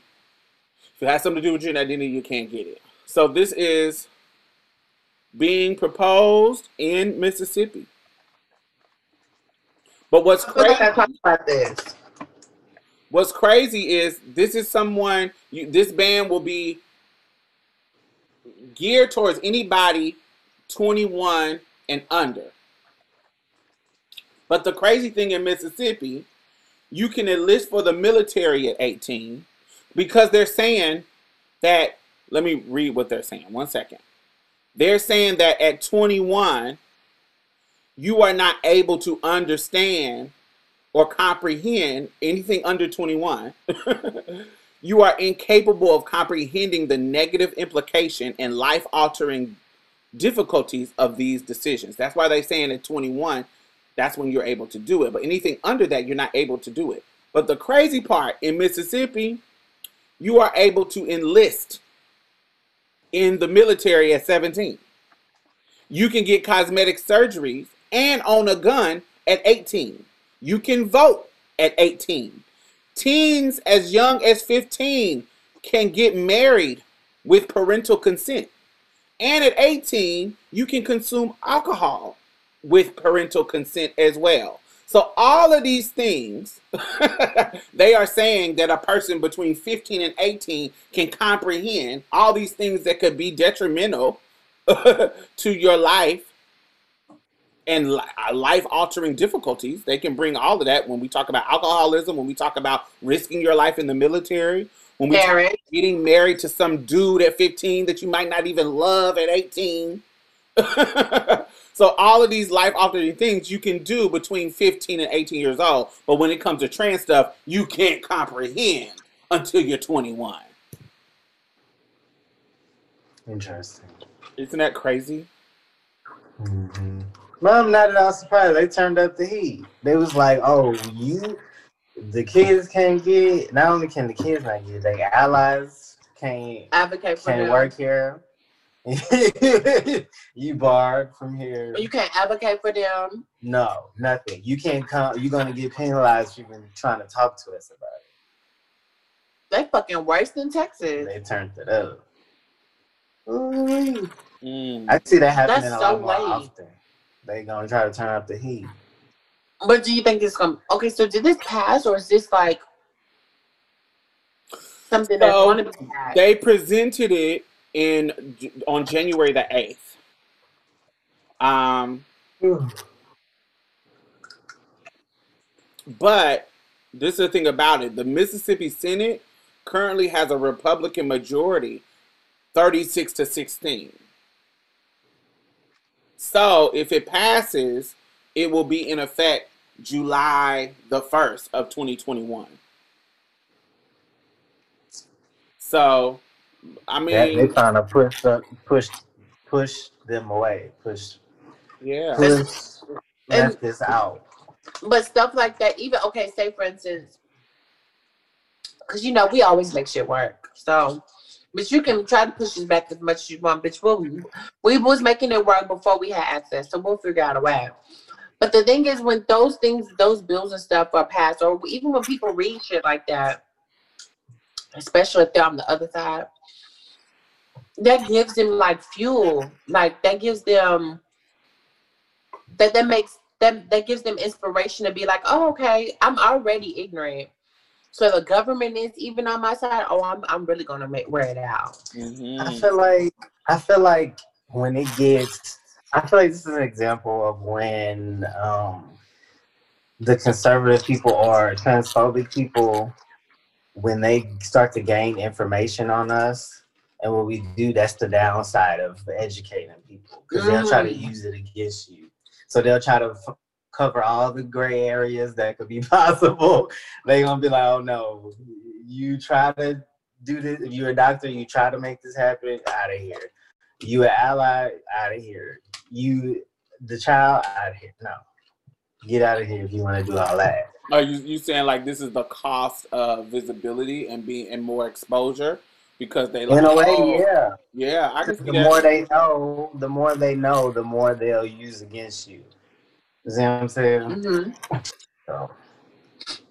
if it has something to do with your identity, you can't get it. So this is being proposed in Mississippi. But what's I feel like crazy? I talked about this. What's crazy is this is someone. You, this ban will be geared towards anybody 21 and under. But the crazy thing in Mississippi, you can enlist for the military at 18 because they're saying that. Let me read what they're saying. One second. They're saying that at 21, you are not able to understand or comprehend anything under 21. you are incapable of comprehending the negative implication and life altering difficulties of these decisions. That's why they're saying at 21, that's when you're able to do it. But anything under that, you're not able to do it. But the crazy part in Mississippi, you are able to enlist in the military at 17. You can get cosmetic surgeries and own a gun at 18. You can vote at 18. Teens as young as 15 can get married with parental consent. And at 18, you can consume alcohol with parental consent as well. So all of these things, they are saying that a person between 15 and 18 can comprehend all these things that could be detrimental to your life and uh, life altering difficulties. They can bring all of that when we talk about alcoholism, when we talk about risking your life in the military, when we talk about getting married to some dude at 15 that you might not even love at 18. so all of these life altering things you can do between 15 and 18 years old, but when it comes to trans stuff, you can't comprehend until you're 21. Interesting. Isn't that crazy? hmm But I'm not at all surprised. They turned up the heat. They was like, "Oh, you, the kids can't get. Not only can the kids not get, they allies can't Advocate for can't them. work here. you barred from here. You can't advocate for them. No, nothing. You can't come. You're gonna get penalized for even trying to talk to us about it. They fucking worse than. Texas. They turned it up. Ooh. Mm. I see that happening That's a lot so more late. often. They gonna try to turn up the heat. But do you think it's gonna? Okay, so did this pass or is this like something that's So, going to be passed? They presented it in on January the 8th. Um, But this is the thing about it. The Mississippi Senate currently has a Republican majority, 36 to 16. So if it passes, it will be in effect July the 1st of 2021. So, I That- they mean, trying to push up, push, push them away, push, yeah. push And- left this out. But stuff like that, even okay, say for instance, because you know we always make shit work. So, but you can try to push us back as much as you want. Bitch, we we was making it work before we had access, so we'll figure out a way. But the thing is, when those things, those bills and stuff are passed, or even when people read shit like that, especially if they're on the other side, that gives them like fuel, like that gives them that that makes that that gives them inspiration to be like, oh, okay, I'm already ignorant. So the government is even on my side. Oh, I'm I'm really gonna make wear it out. Mm-hmm. I feel like I feel like when it gets, I feel like this is an example of when um, the conservative people or transphobic people, when they start to gain information on us, and what we do, that's the downside of educating people because they'll try to Mm. use it against you. So they'll try to f- cover all the gray areas that could be possible. They're gonna be like, "Oh no, you try to do this. If you're a doctor, you try to make this happen. Out of here. You an ally. Out of here. You the child. Out of here. No, get out of here if you want to do all that. Are you you saying like this is the cost of visibility and being and more exposure because they like In a way, oh, yeah. yeah I can see The that. more they know, the more they know, the more they'll use against you. You see what I'm saying? hmm So,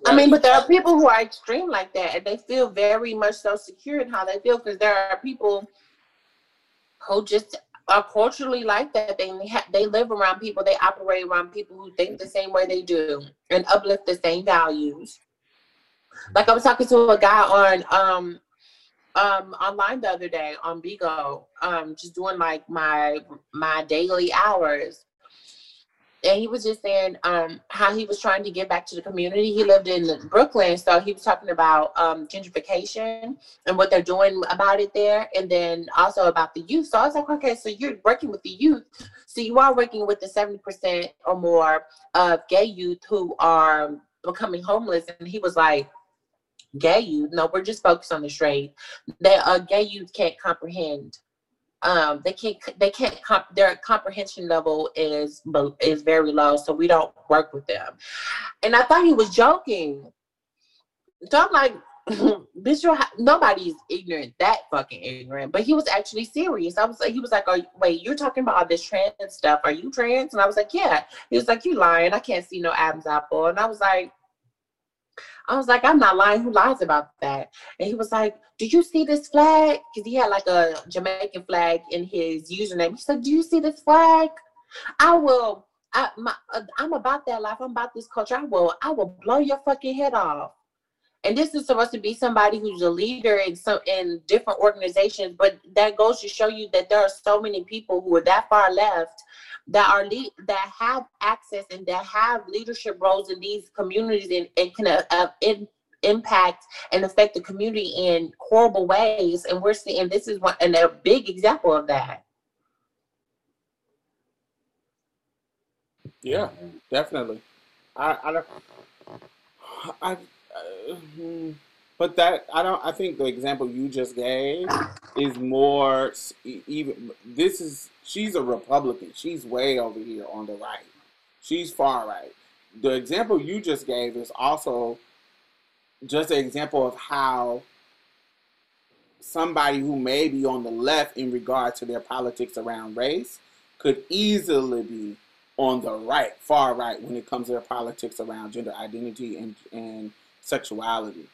I mean, but there are people who are extreme like that, and they feel very much so secure in how they feel because there are people who just are culturally like that. They ha- they live around people, they operate around people who think the same way they do and uplift the same values. Like I was talking to a guy on um um online the other day on Bigo, um just doing like my my daily hours and he was just saying um, how he was trying to give back to the community. He lived in Brooklyn, so he was talking about um, gentrification and what they're doing about it there, and then also about the youth. So I was like, okay, so you're working with the youth, so you are working with the seventy percent or more of gay youth who are becoming homeless, and he was like. Gay youth? No, we're just focused on the straight. That uh, gay youth can't comprehend um they can't they can't comp- their comprehension level is is very low so we don't work with them. And i thought he was joking. So i'm like bitch you're, nobody's ignorant that fucking ignorant. But he was actually serious. I was like he was like oh wait you're talking about all this trans stuff. Are you trans? And i was like yeah. He was like you lying. I can't see no adam's apple. And i was like I was like, I'm not lying. Who lies about that? And he was like, Do you see this flag? Because he had like a Jamaican flag in his username. He said, Do you see this flag? I will. I, my, uh, I'm about that life. I'm about this culture. I will. I will blow your fucking head off. And this is supposed to be somebody who's a leader in some in different organizations, but that goes to show you that there are so many people who are that far left that are lead, that have access and that have leadership roles in these communities and, and can uh, uh, in, impact and affect the community in horrible ways. And we're seeing this is one and a big example of that. Yeah, definitely. I I don't. I. Uh, hmm, but that I don't. I think the example you just gave is more even. This is she's a Republican. She's way over here on the right. She's far right. The example you just gave is also just an example of how somebody who may be on the left in regard to their politics around race could easily be on the right, far right, when it comes to their politics around gender identity and, and sexuality.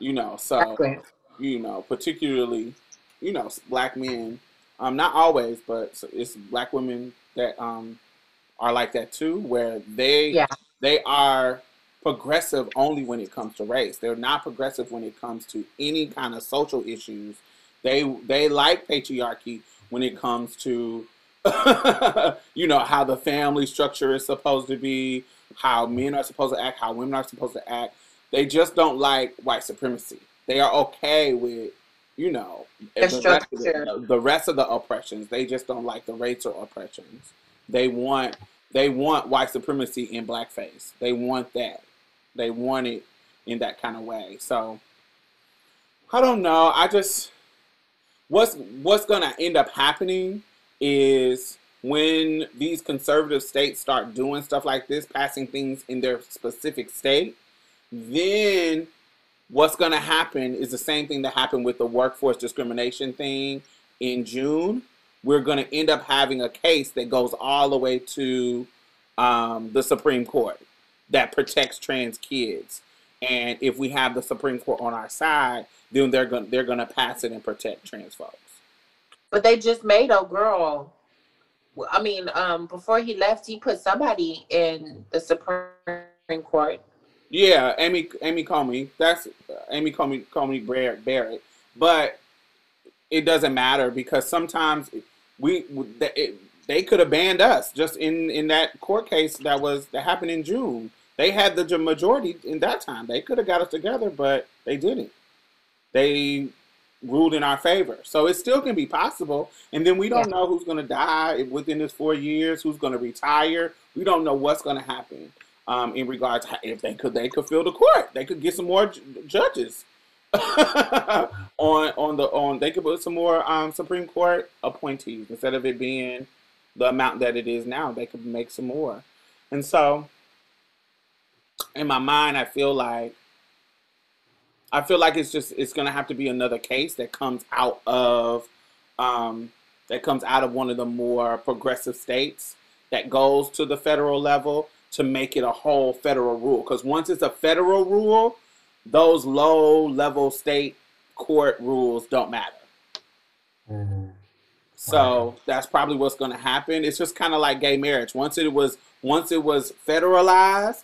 You know, so Exactly. you know, particularly, you know, black men. Um, not always, but it's black women that um are like that too, where they Yeah. they are progressive only when it comes to race. They're not progressive when it comes to any kind of social issues. They they like patriarchy when it comes to you know how the family structure is supposed to be, how men are supposed to act, how women are supposed to act. They just don't like white supremacy. They are okay with you know The rest, of the, the rest of the oppressions. They just don't like the racial oppressions. They want they want white supremacy in blackface. They want that. They want it in that kind of way. So I don't know. I just what's what's gonna end up happening is when these conservative states start doing stuff like this, passing things in their specific state, then what's going to happen is the same thing that happened with the workforce discrimination thing in June. We're going to end up having a case that goes all the way to um, the Supreme Court that protects trans kids. And if we have the Supreme Court on our side, then they're going they're going to pass it and protect trans folks. But they just made a girl. I mean, um, before he left, he put somebody in the Supreme Court. Yeah, Amy Amy Coney. That's uh, Amy Coney Coney Barrett. But it doesn't matter because sometimes we they, they could have banned us just in in that court case that was that happened in June. They had the majority in that time. They could have got us together, but they didn't. They ruled in our favor. So it still can be possible. And then we don't yeah. know who's going to die within this four years, who's going to retire. We don't know what's going to happen um, in regards if they could they could fill the court. They could get some more judges on on the on. They could put some more um, Supreme Court appointees instead of it being the amount that it is now. They could make some more. And so, in my mind, I feel like I feel like it's just it's gonna have to be another case that comes out of um, that comes out of one of the more progressive states that goes to the federal level to make it a whole federal rule. Because once it's a federal rule, those low level state court rules don't matter. Mm-hmm. So that's probably what's going to happen. It's just kind of like gay marriage. Once it was once it was federalized,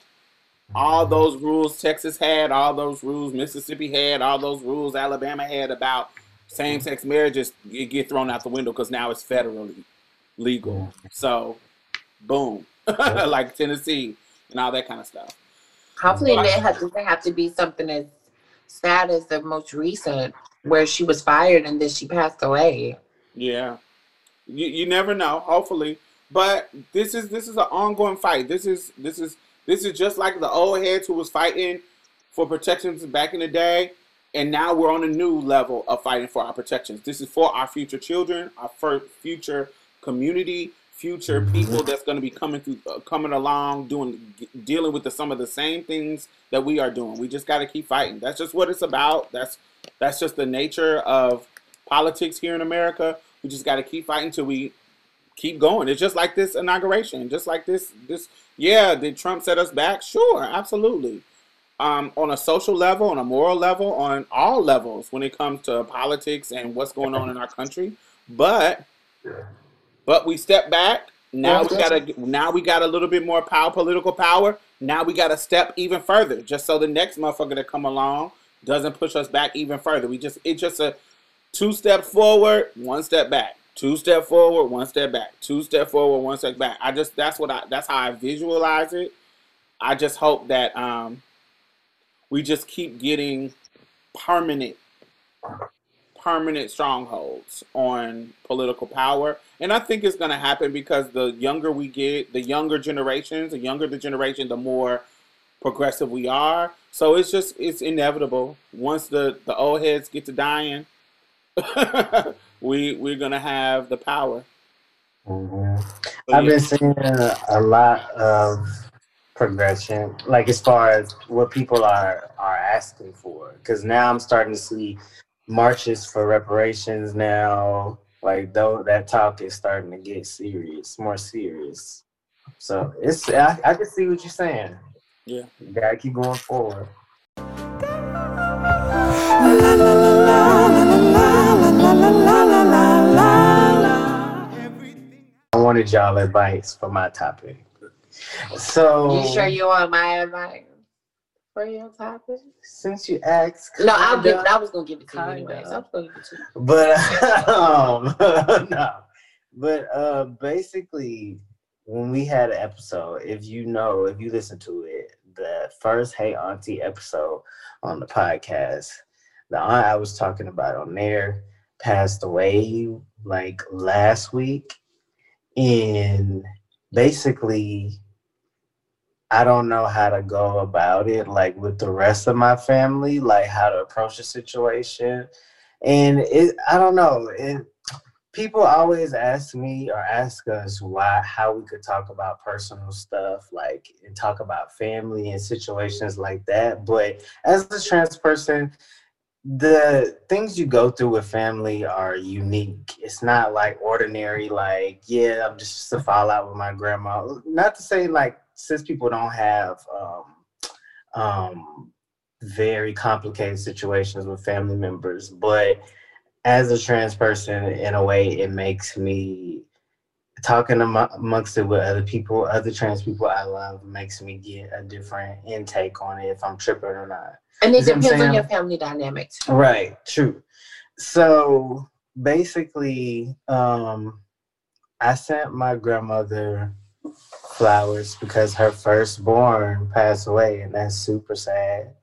all mm-hmm. those rules Texas had, all those rules Mississippi had, all those rules Alabama had about same-sex marriages get thrown out the window because now it's federally legal. So, boom, like Tennessee and all that kind of stuff. Hopefully, it has, doesn't have to be something as sad as the most recent, where she was fired and then she passed away. Yeah, you, you never know. Hopefully, but this is this is an ongoing fight. This is this is this is just like the old heads who was fighting for protections back in the day, and now we're on a new level of fighting for our protections. This is for our future children, our future community, future mm-hmm. people that's going to be coming through, uh, coming along, doing, dealing with the, some of the same things that we are doing. We just got to keep fighting. That's just what it's about. That's that's just the nature of politics here in America. We just got to keep fighting till we keep going. It's just like this inauguration, just like this. This, yeah, did Trump set us back? Sure, absolutely. Um, on a social level, on a moral level, on all levels when it comes to politics and what's going on in our country. But but we step back. Now we got a now we got a little bit more power, political power. Now we got to step even further, just so the next motherfucker that come along doesn't push us back even further. We just it's just a two step forward, one step back. Two step forward, one step back. Two step forward, one step back. I just that's what I that's how I visualize it. I just hope that um we just keep getting permanent permanent strongholds on political power. And I think it's going to happen because the younger we get, the younger generations, the younger the generation, the more progressive we are. So it's just it's inevitable. Once the the old heads get to dying, we we're gonna have the power. Mm-hmm. I've yeah. been seeing a lot of progression, like as far as what people are are asking for. Because now I'm starting to see marches for reparations now. Like though that talk is starting to get serious, more serious. So it's I, I can see what you're saying. Yeah, you gotta keep going forward. I wanted y'all advice for my topic. So you sure you want my advice? For your topic? Since you asked. No, I'll give I was gonna give it to you anyway. So I'm gonna give it to you. But um no. But uh basically when we had an episode, if you know, if you listen to it, the first Hey Auntie episode on the podcast, the aunt I was talking about on there passed away like last week. And basically I don't know how to go about it, like with the rest of my family, like how to approach the situation. And it, I don't know. It, people always ask me or ask us why, how we could talk about personal stuff, like and talk about family and situations like that. But as a trans person, the things you go through with family are unique. It's not like ordinary, like, yeah, I'm just a fallout with my grandma. Not to say like since people don't have um, um, very complicated situations with family members, but as a trans person, in a way, it makes me talking amongst it with other people, other trans people I love, makes me get a different intake on it if I'm tripping or not. And it depends on your family dynamics. Right, true. So basically, um, I sent my grandmother flowers because her firstborn passed away, and that's super sad.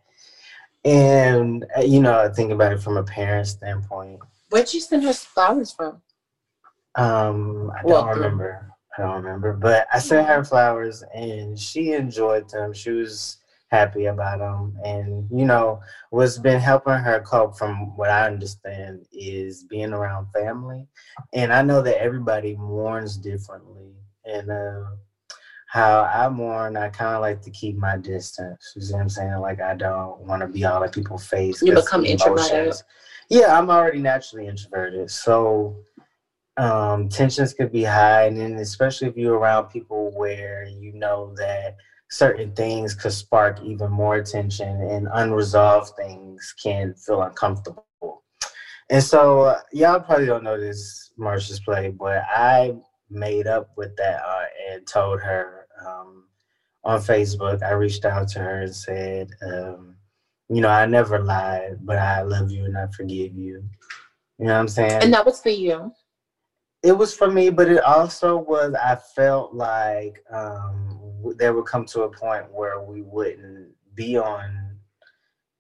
And uh, you know, I think about it from a parent standpoint. Where'd you send her flowers from? Um, I don't remember. I don't remember, but I sent her flowers, and she enjoyed them. She was happy about them, and you know, what's been helping her cope, from what I understand, is being around family. And I know that everybody mourns differently, and uh, how I mourn, I kind of like to keep my distance. You see what I'm saying? Like I don't want to be all in people's face. You become introverted. Yeah, I'm already naturally introverted, so um, tensions could be high, and then especially if you're around people where you know that certain things could spark even more tension, and unresolved things can feel uncomfortable. And so, uh, y'all probably don't know this Marsha's play, but I made up with that uh, and told her um, on Facebook. I reached out to her and said, um, you know, I never lied, but I love you and I forgive you. You know what I'm saying? And that was for you. It was for me, but it also was. I felt like um, there would come to a point where we wouldn't be on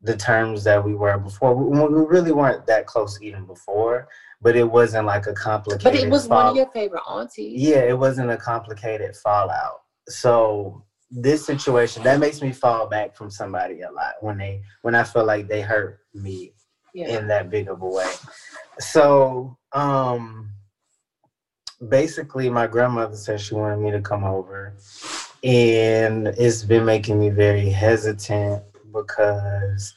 the terms that we were before. We, we really weren't that close even before, but it wasn't like a complicated. But it was fall- one of your favorite aunties. Yeah, it wasn't a complicated fallout. So this situation that makes me fall back from somebody a lot when they when I feel like they hurt me yeah. in that big of a way. So um basically my grandmother said she wanted me to come over and it's been making me very hesitant because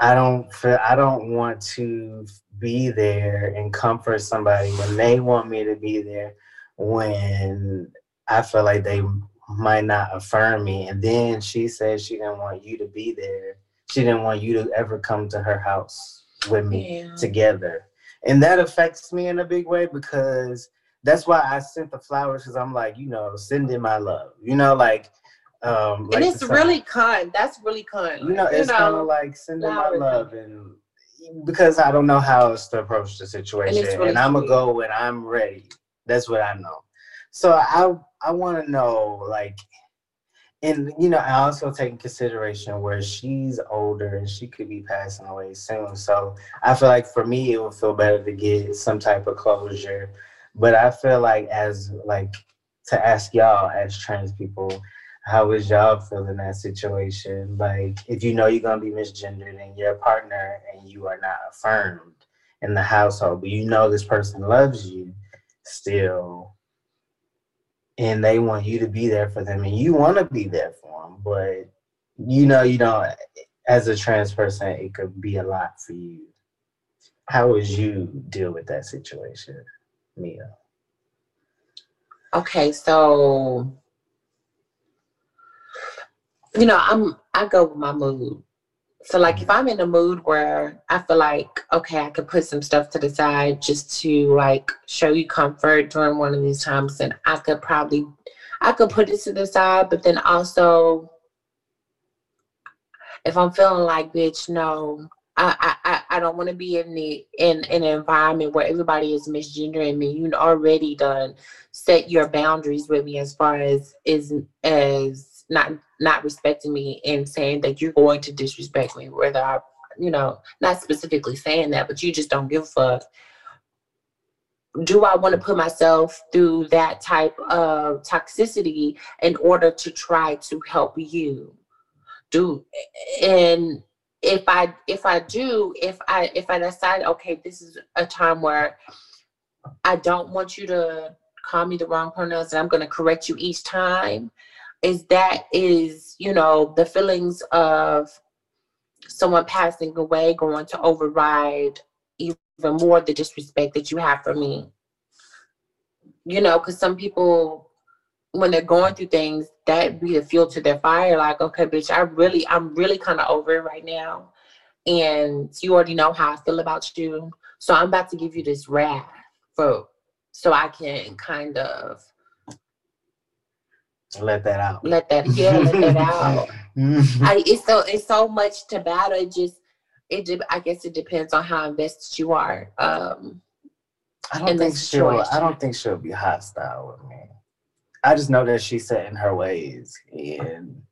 I don't feel I don't want to be there and comfort somebody when they want me to be there when I feel like they might not affirm me. And then she said she didn't want you to be there. She didn't want you to ever come to her house with me yeah. together. And that affects me in a big way because that's why I sent the flowers because I'm like, you know, sending my love. You know, like um like And it's really kind. That's really kind. You know, it's kind of like sending my love and because I don't know how else to approach the situation. And, really and I'm gonna go when I'm ready. That's what I know. So I I want to know like and you know, I also take in consideration where she's older and she could be passing away soon. So I feel like for me, it would feel better to get some type of closure but I feel like as like to ask y'all as trans people, how is y'all feeling that situation? Like if you know you're gonna be misgendered and your partner and you are not affirmed in the household, but you know this person loves you still and they want you to be there for them and you want to be there for them but you know you don't as a trans person it could be a lot for you how would you deal with that situation Mia? Okay, so you know, I'm I go with my mood. So like if I'm in a mood where I feel like okay, I could put some stuff to the side just to like show you comfort during one of these times, then I could probably I could put it to the side, but then also if I'm feeling like bitch, no, I, I, I don't want to be in the in, in an environment where everybody is misgendering me. You already done set your boundaries with me as far as is as not not respecting me and saying that you're going to disrespect me, whether I you know, not specifically saying that, but you just don't give a fuck. Do I want to put myself through that type of toxicity in order to try to help you? Do and if I if I do, if I if I decide, okay, this is a time where I don't want you to call me the wrong pronouns and I'm gonna correct you each time, is that is, you know, the feelings of someone passing away going to override even more the disrespect that you have for me. You know, because some people when they're going through things, that be the fuel to their fire. Like, okay, bitch, I really, I'm really kind of over it right now. And you already know how I feel about you. So I'm about to give you this wrath for so I can kind of Let that out. let that yeah, let that out. I it's so it's so much to battle. It just it de- I guess it depends on how invested you are. Um I don't think she'll. I don't think she'll be hostile with me. I just know that she's set in her ways, and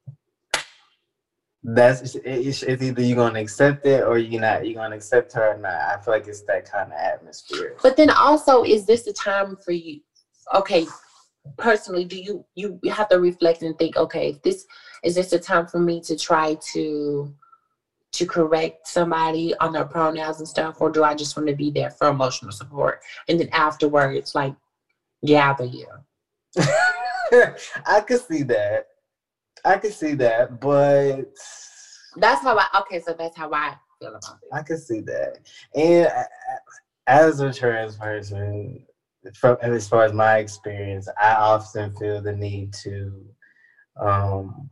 that's it's, it's either you're gonna accept it or you're not. You're gonna accept her or not. I feel like it's that kind of atmosphere. But then also, is this the time for you? Okay, personally, do you you have to reflect and think? Okay, if this is this a time for me to try to to correct somebody on their pronouns and stuff, or do I just want to be there for emotional support and then afterwards, like gather you? I could see that. I could see that, but That's how I. Okay, so that's how I feel about it. I could see that. And I- as a trans person, from as far as my experience, I often feel the need to um,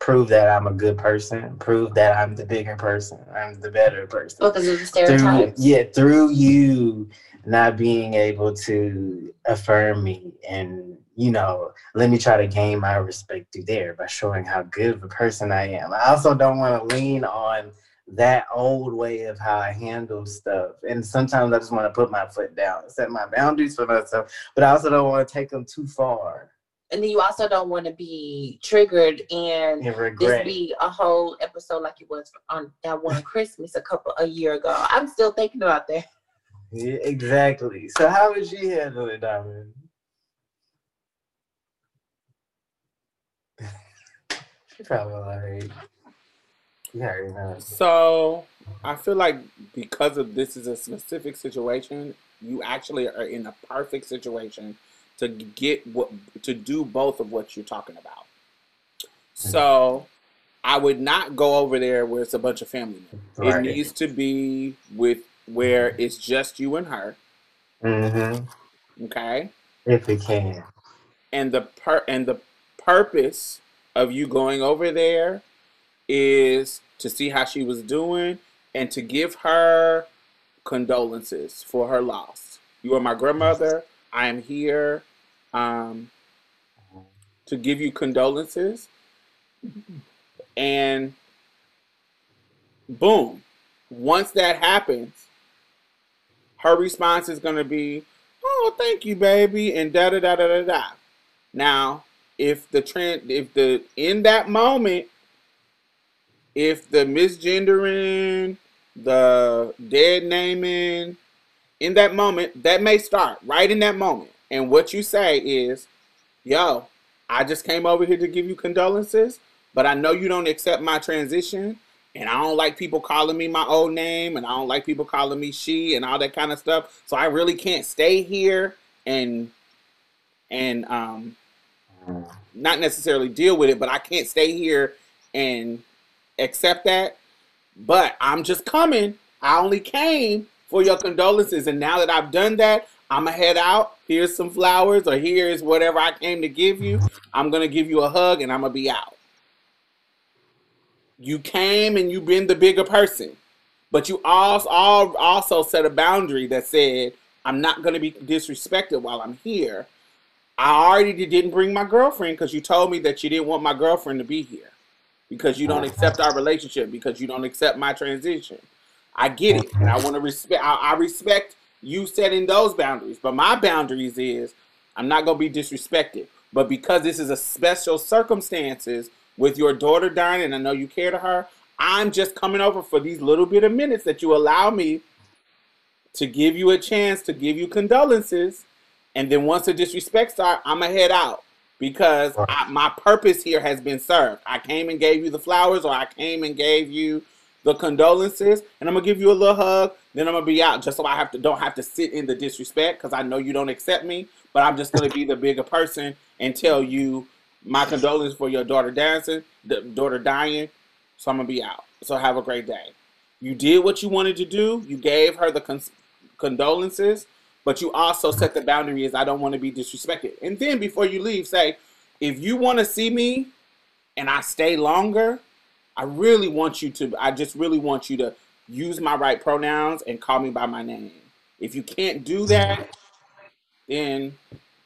prove that I'm a good person, prove that I'm the bigger person, I'm the better person. Because of the Through, yeah, through you not being able to affirm me and you know, let me try to gain my respect through there by showing how good of a person I am. I also don't want to lean on that old way of how I handle stuff. And sometimes I just want to put my foot down, set my boundaries for myself, but I also don't want to take them too far And then you also don't want to be triggered and and this be a whole episode like it was on that one Christmas a couple a year ago. I'm still thinking about that. Yeah, exactly. So how would you handle it, Diamond? She probably like, So I feel like because of this is a specific situation, you actually are in a perfect situation to get what to do both of what you're talking about. So I would not go over there where it's a bunch of family members. It needs to be with where it's just you and her. Mm-hmm. Okay. If it can. and the per and the purpose of you going over there is to see how she was doing and to give her condolences for her loss. You are my grandmother. I am here um, to give you condolences. And boom, once that happens, her response is going to be, "Oh, thank you, baby," and da da da da da da. Now, if the trend, if the in that moment, if the misgendering, the dead naming, in that moment, that may start right in that moment. And what you say is, "Yo, I just came over here to give you condolences, but I know you don't accept my transition." And I don't like people calling me my old name, and I don't like people calling me she, and all that kind of stuff. So I really can't stay here and and um not necessarily deal with it, but I can't stay here and accept that. But I'm just coming. I only came for your condolences, and now that I've done that, I'm gonna head out. Here's some flowers, or here's whatever I came to give you. I'm gonna give you a hug, and I'm gonna be out. You came and you've been the bigger person, but you also also set a boundary that said, "I'm not gonna be disrespected while I'm here." I already didn't bring my girlfriend because you told me that you didn't want my girlfriend to be here because you don't uh-huh. accept our relationship because you don't accept my transition. I get it, and I uh-huh. want to respect. I, I respect you setting those boundaries, but my boundaries is I'm not gonna be disrespected. But because this is a special circumstances with your daughter dying, and I know you care to her, I'm just coming over for these little bit of minutes that you allow me to give you a chance to give you condolences and then once the disrespect start, I'm gonna head out because I, my purpose here has been served. I came and gave you the flowers, or I came and gave you the condolences, and I'm gonna give you a little hug. Then I'm gonna be out, just so I have to don't have to sit in the disrespect because I know you don't accept me. But I'm just gonna be the bigger person and tell you my condolences for your daughter dancing, the daughter dying. So I'm gonna be out. So have a great day. You did what you wanted to do. You gave her the cons- condolences but you also set the boundary as I don't want to be disrespected. And then before you leave, say, if you want to see me and I stay longer, I really want you to, I just really want you to use my right pronouns and call me by my name. If you can't do that, then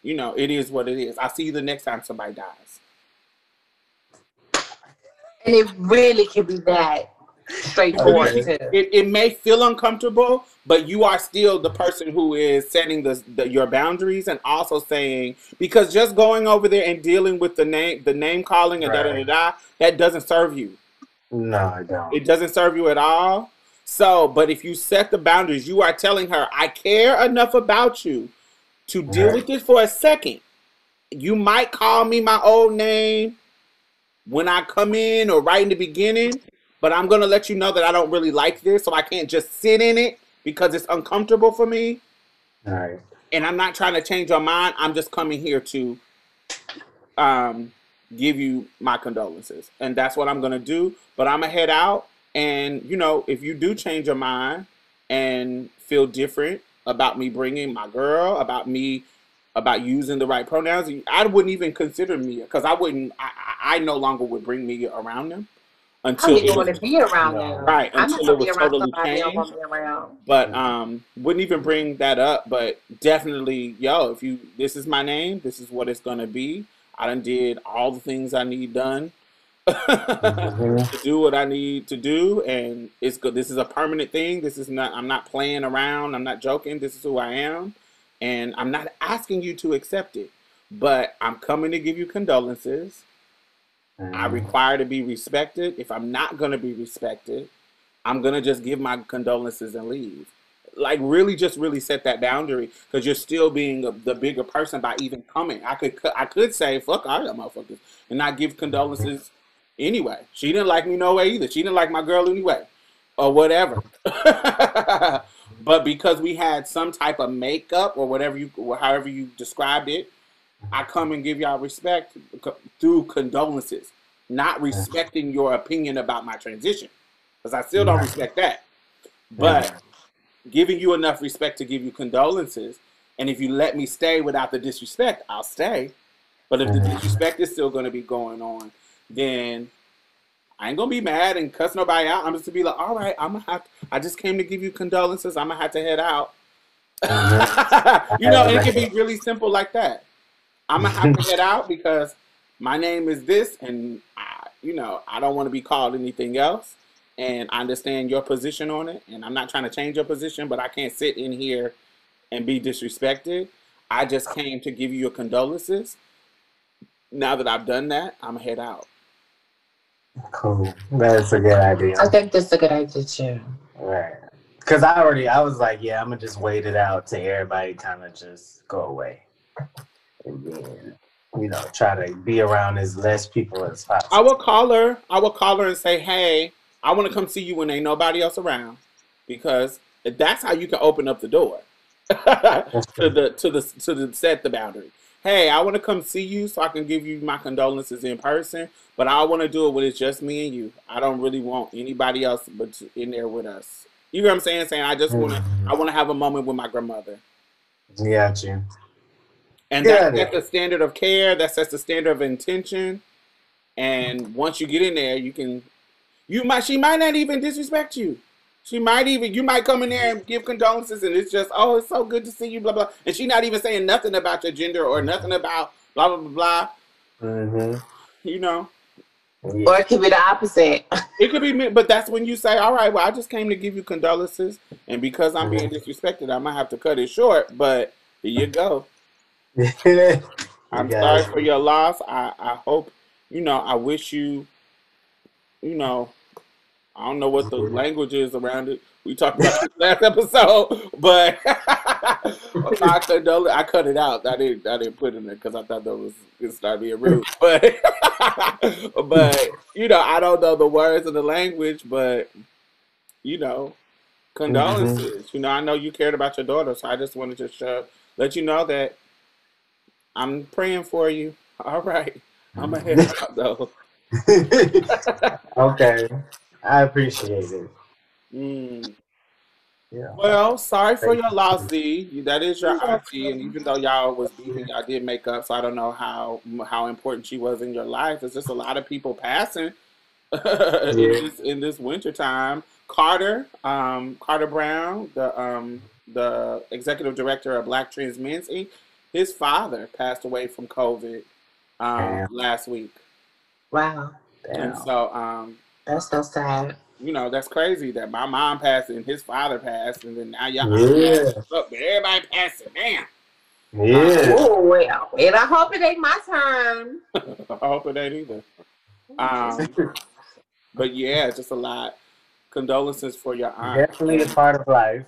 you know it is what it is. I'll see you the next time somebody dies. And it really can be that straightforward Okay. It, it may feel uncomfortable, but you are still the person who is setting the, the your boundaries and also saying because just going over there and dealing with the name the name calling and da da da da that doesn't serve you. No, I don't. It doesn't serve you at all. So, but if you set the boundaries, you are telling her, I care enough about you to deal Right. with this for a second. You might call me my old name when I come in or right in the beginning, but I'm going to let you know that I don't really like this, so I can't just sit in it because it's uncomfortable for me. All right. And I'm not trying to change your mind. I'm just coming here to um, give you my condolences. And that's what I'm going to do. But I'm going to head out. And, you know, if you do change your mind and feel different about me bringing my girl, about me, about using the right pronouns, I wouldn't even consider Mia because I wouldn't, I, I I no longer would bring Mia around them I until don't it want to be around No. them. Right, I'm not until it gonna be was around totally somebody I want changed. me around. but um wouldn't even bring that up but definitely yo if you this is my name this is what it's gonna be i done did all the things i need done Mhm. to do what i need to do and it's good this is a permanent thing this is not i'm not playing around i'm not joking this is who i am and i'm not asking you to accept it but i'm coming to give you condolences I Mhm. require to be respected. If I'm not going to be respected, I'm going to just give my condolences and leave. Like, really, just really set that boundary because you're still being a, the bigger person by even coming. I could I could say, fuck all y'all motherfuckers and not give condolences anyway. She didn't like me no way either. She didn't like my girl anyway or whatever. but because we had some type of makeup or whatever you, or however you described it, I come and give y'all respect through condolences, not respecting your opinion about my transition, because I still don't respect that. But giving you enough respect to give you condolences, and if you let me stay without the disrespect, I'll stay. But if the Mhm. disrespect is still going to be going on, then I ain't gonna be mad and cuss nobody out. I'm just gonna be like, all right, I'm gonna have. I just came to give you condolences. I'm gonna have to head out. you know, it can be really simple like that. I'm gonna have to head out because my name is this, and I, you know, I don't want to be called anything else. And I understand your position on it, and I'm not trying to change your position, but I can't sit in here and be disrespected. I just came to give you your condolences. Now that I've done that, I'm gonna head out. Cool. That's a good idea. I think that's a good idea too. Right. Because I already, I was like, yeah, I'm gonna just wait it out to everybody kind of just go away, and then you know try to be around as less people as possible. I will call her. I will call her and say, "Hey, I want to come see you when ain't nobody else around," because that's how you can open up the door to the to the to the set the boundary. Hey, I want to come see you so I can give you my condolences in person, but I want to do it when it's just me and you. I don't really want anybody else but in there with us. You know what I'm saying? Saying I just want to mm-hmm. I want to have a moment with my grandmother. Yeah, you. And Yeah, that sets the standard of care. That sets the standard of intention. And once you get in there, you can, you might, she might not even disrespect you. She might even, you might come in there and give condolences, and it's just, oh, it's so good to see you, blah blah. And she not even saying nothing about your gender or nothing about blah blah blah blah. Mm-hmm. You know, Yeah. Or it could be the opposite. it could be, me, but that's when you say, all right, well, I just came to give you condolences, and because I'm being disrespected, I might have to cut it short. But here you go. I'm sorry for your loss. I, I hope, you know, I wish you, you know, I don't know what the Mhm. language is around it. We talked about this last episode, but I, condol- I cut it out. I didn't. I didn't put it in there because I thought that was it started being rude. But, but you know, I don't know the words of the language. But you know, condolences. You know, I know you cared about your daughter, so I just wanted to show, let you know that I'm praying for you. All right, I'm gonna head out though. okay. I appreciate it. Mm. Yeah. Well, sorry for Thank your you. loss, Z. That is your auntie, and even though y'all was beefing, y'all did make up. So I don't know how how important she was in your life. It's just a lot of people passing in this in this winter time. Carter, um, Carter Brown, the um, the executive director of Black Trans Men's Inc. His father passed away from COVID um, last week, Wow. and so um, That's so sad. you know that's crazy that my mom passed and his father passed, and then now y'all Yeah. look, everybody passing. Damn. Yeah. Oh well. And I hope it ain't my turn. I hope it ain't either. Um, but yeah, just a lot. Condolences for your aunt. Definitely a part of life.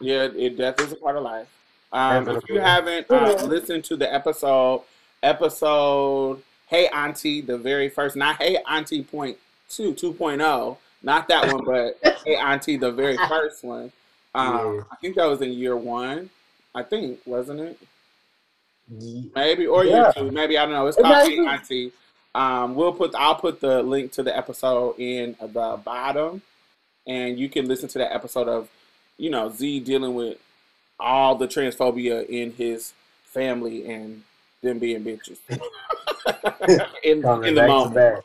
Yeah, it death is a part of life. Um, if you haven't uh, listened to the episode, episode Hey Auntie, the very first, not Hey Auntie point two, 2.0, not that one, but Hey Auntie, the very first one. Um, Yeah. I think that was in year one. I think, wasn't it? Maybe or Yeah. year two. Maybe I don't know. It's called might Hey. Auntie. Um, we'll put I'll put the link to the episode in the bottom, and you can listen to that episode of, you know, Z dealing with all the transphobia in his family and them being bitches. in in the back moment.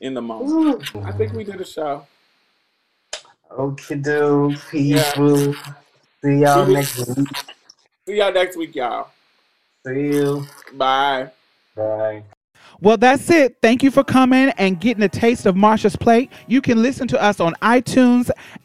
In the moment. I think we did a show. Okay, do people. See y'all next week. See y'all next week, y'all. See you. Bye. Bye. Well, that's it. Thank you for coming and getting a taste of Marsha's plate. You can listen to us on iTunes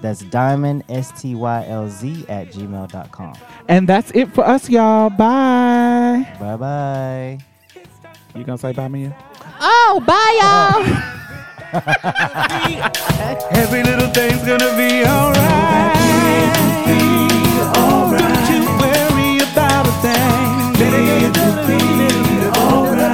That's diamond, S T Y L Z, at gmail.com. And that's it for us, y'all. Bye. Bye bye. You gonna say bye, Mia? Oh, bye, y'all. Every little thing's gonna be alright. Don't you worry about a thing. It'll be alright.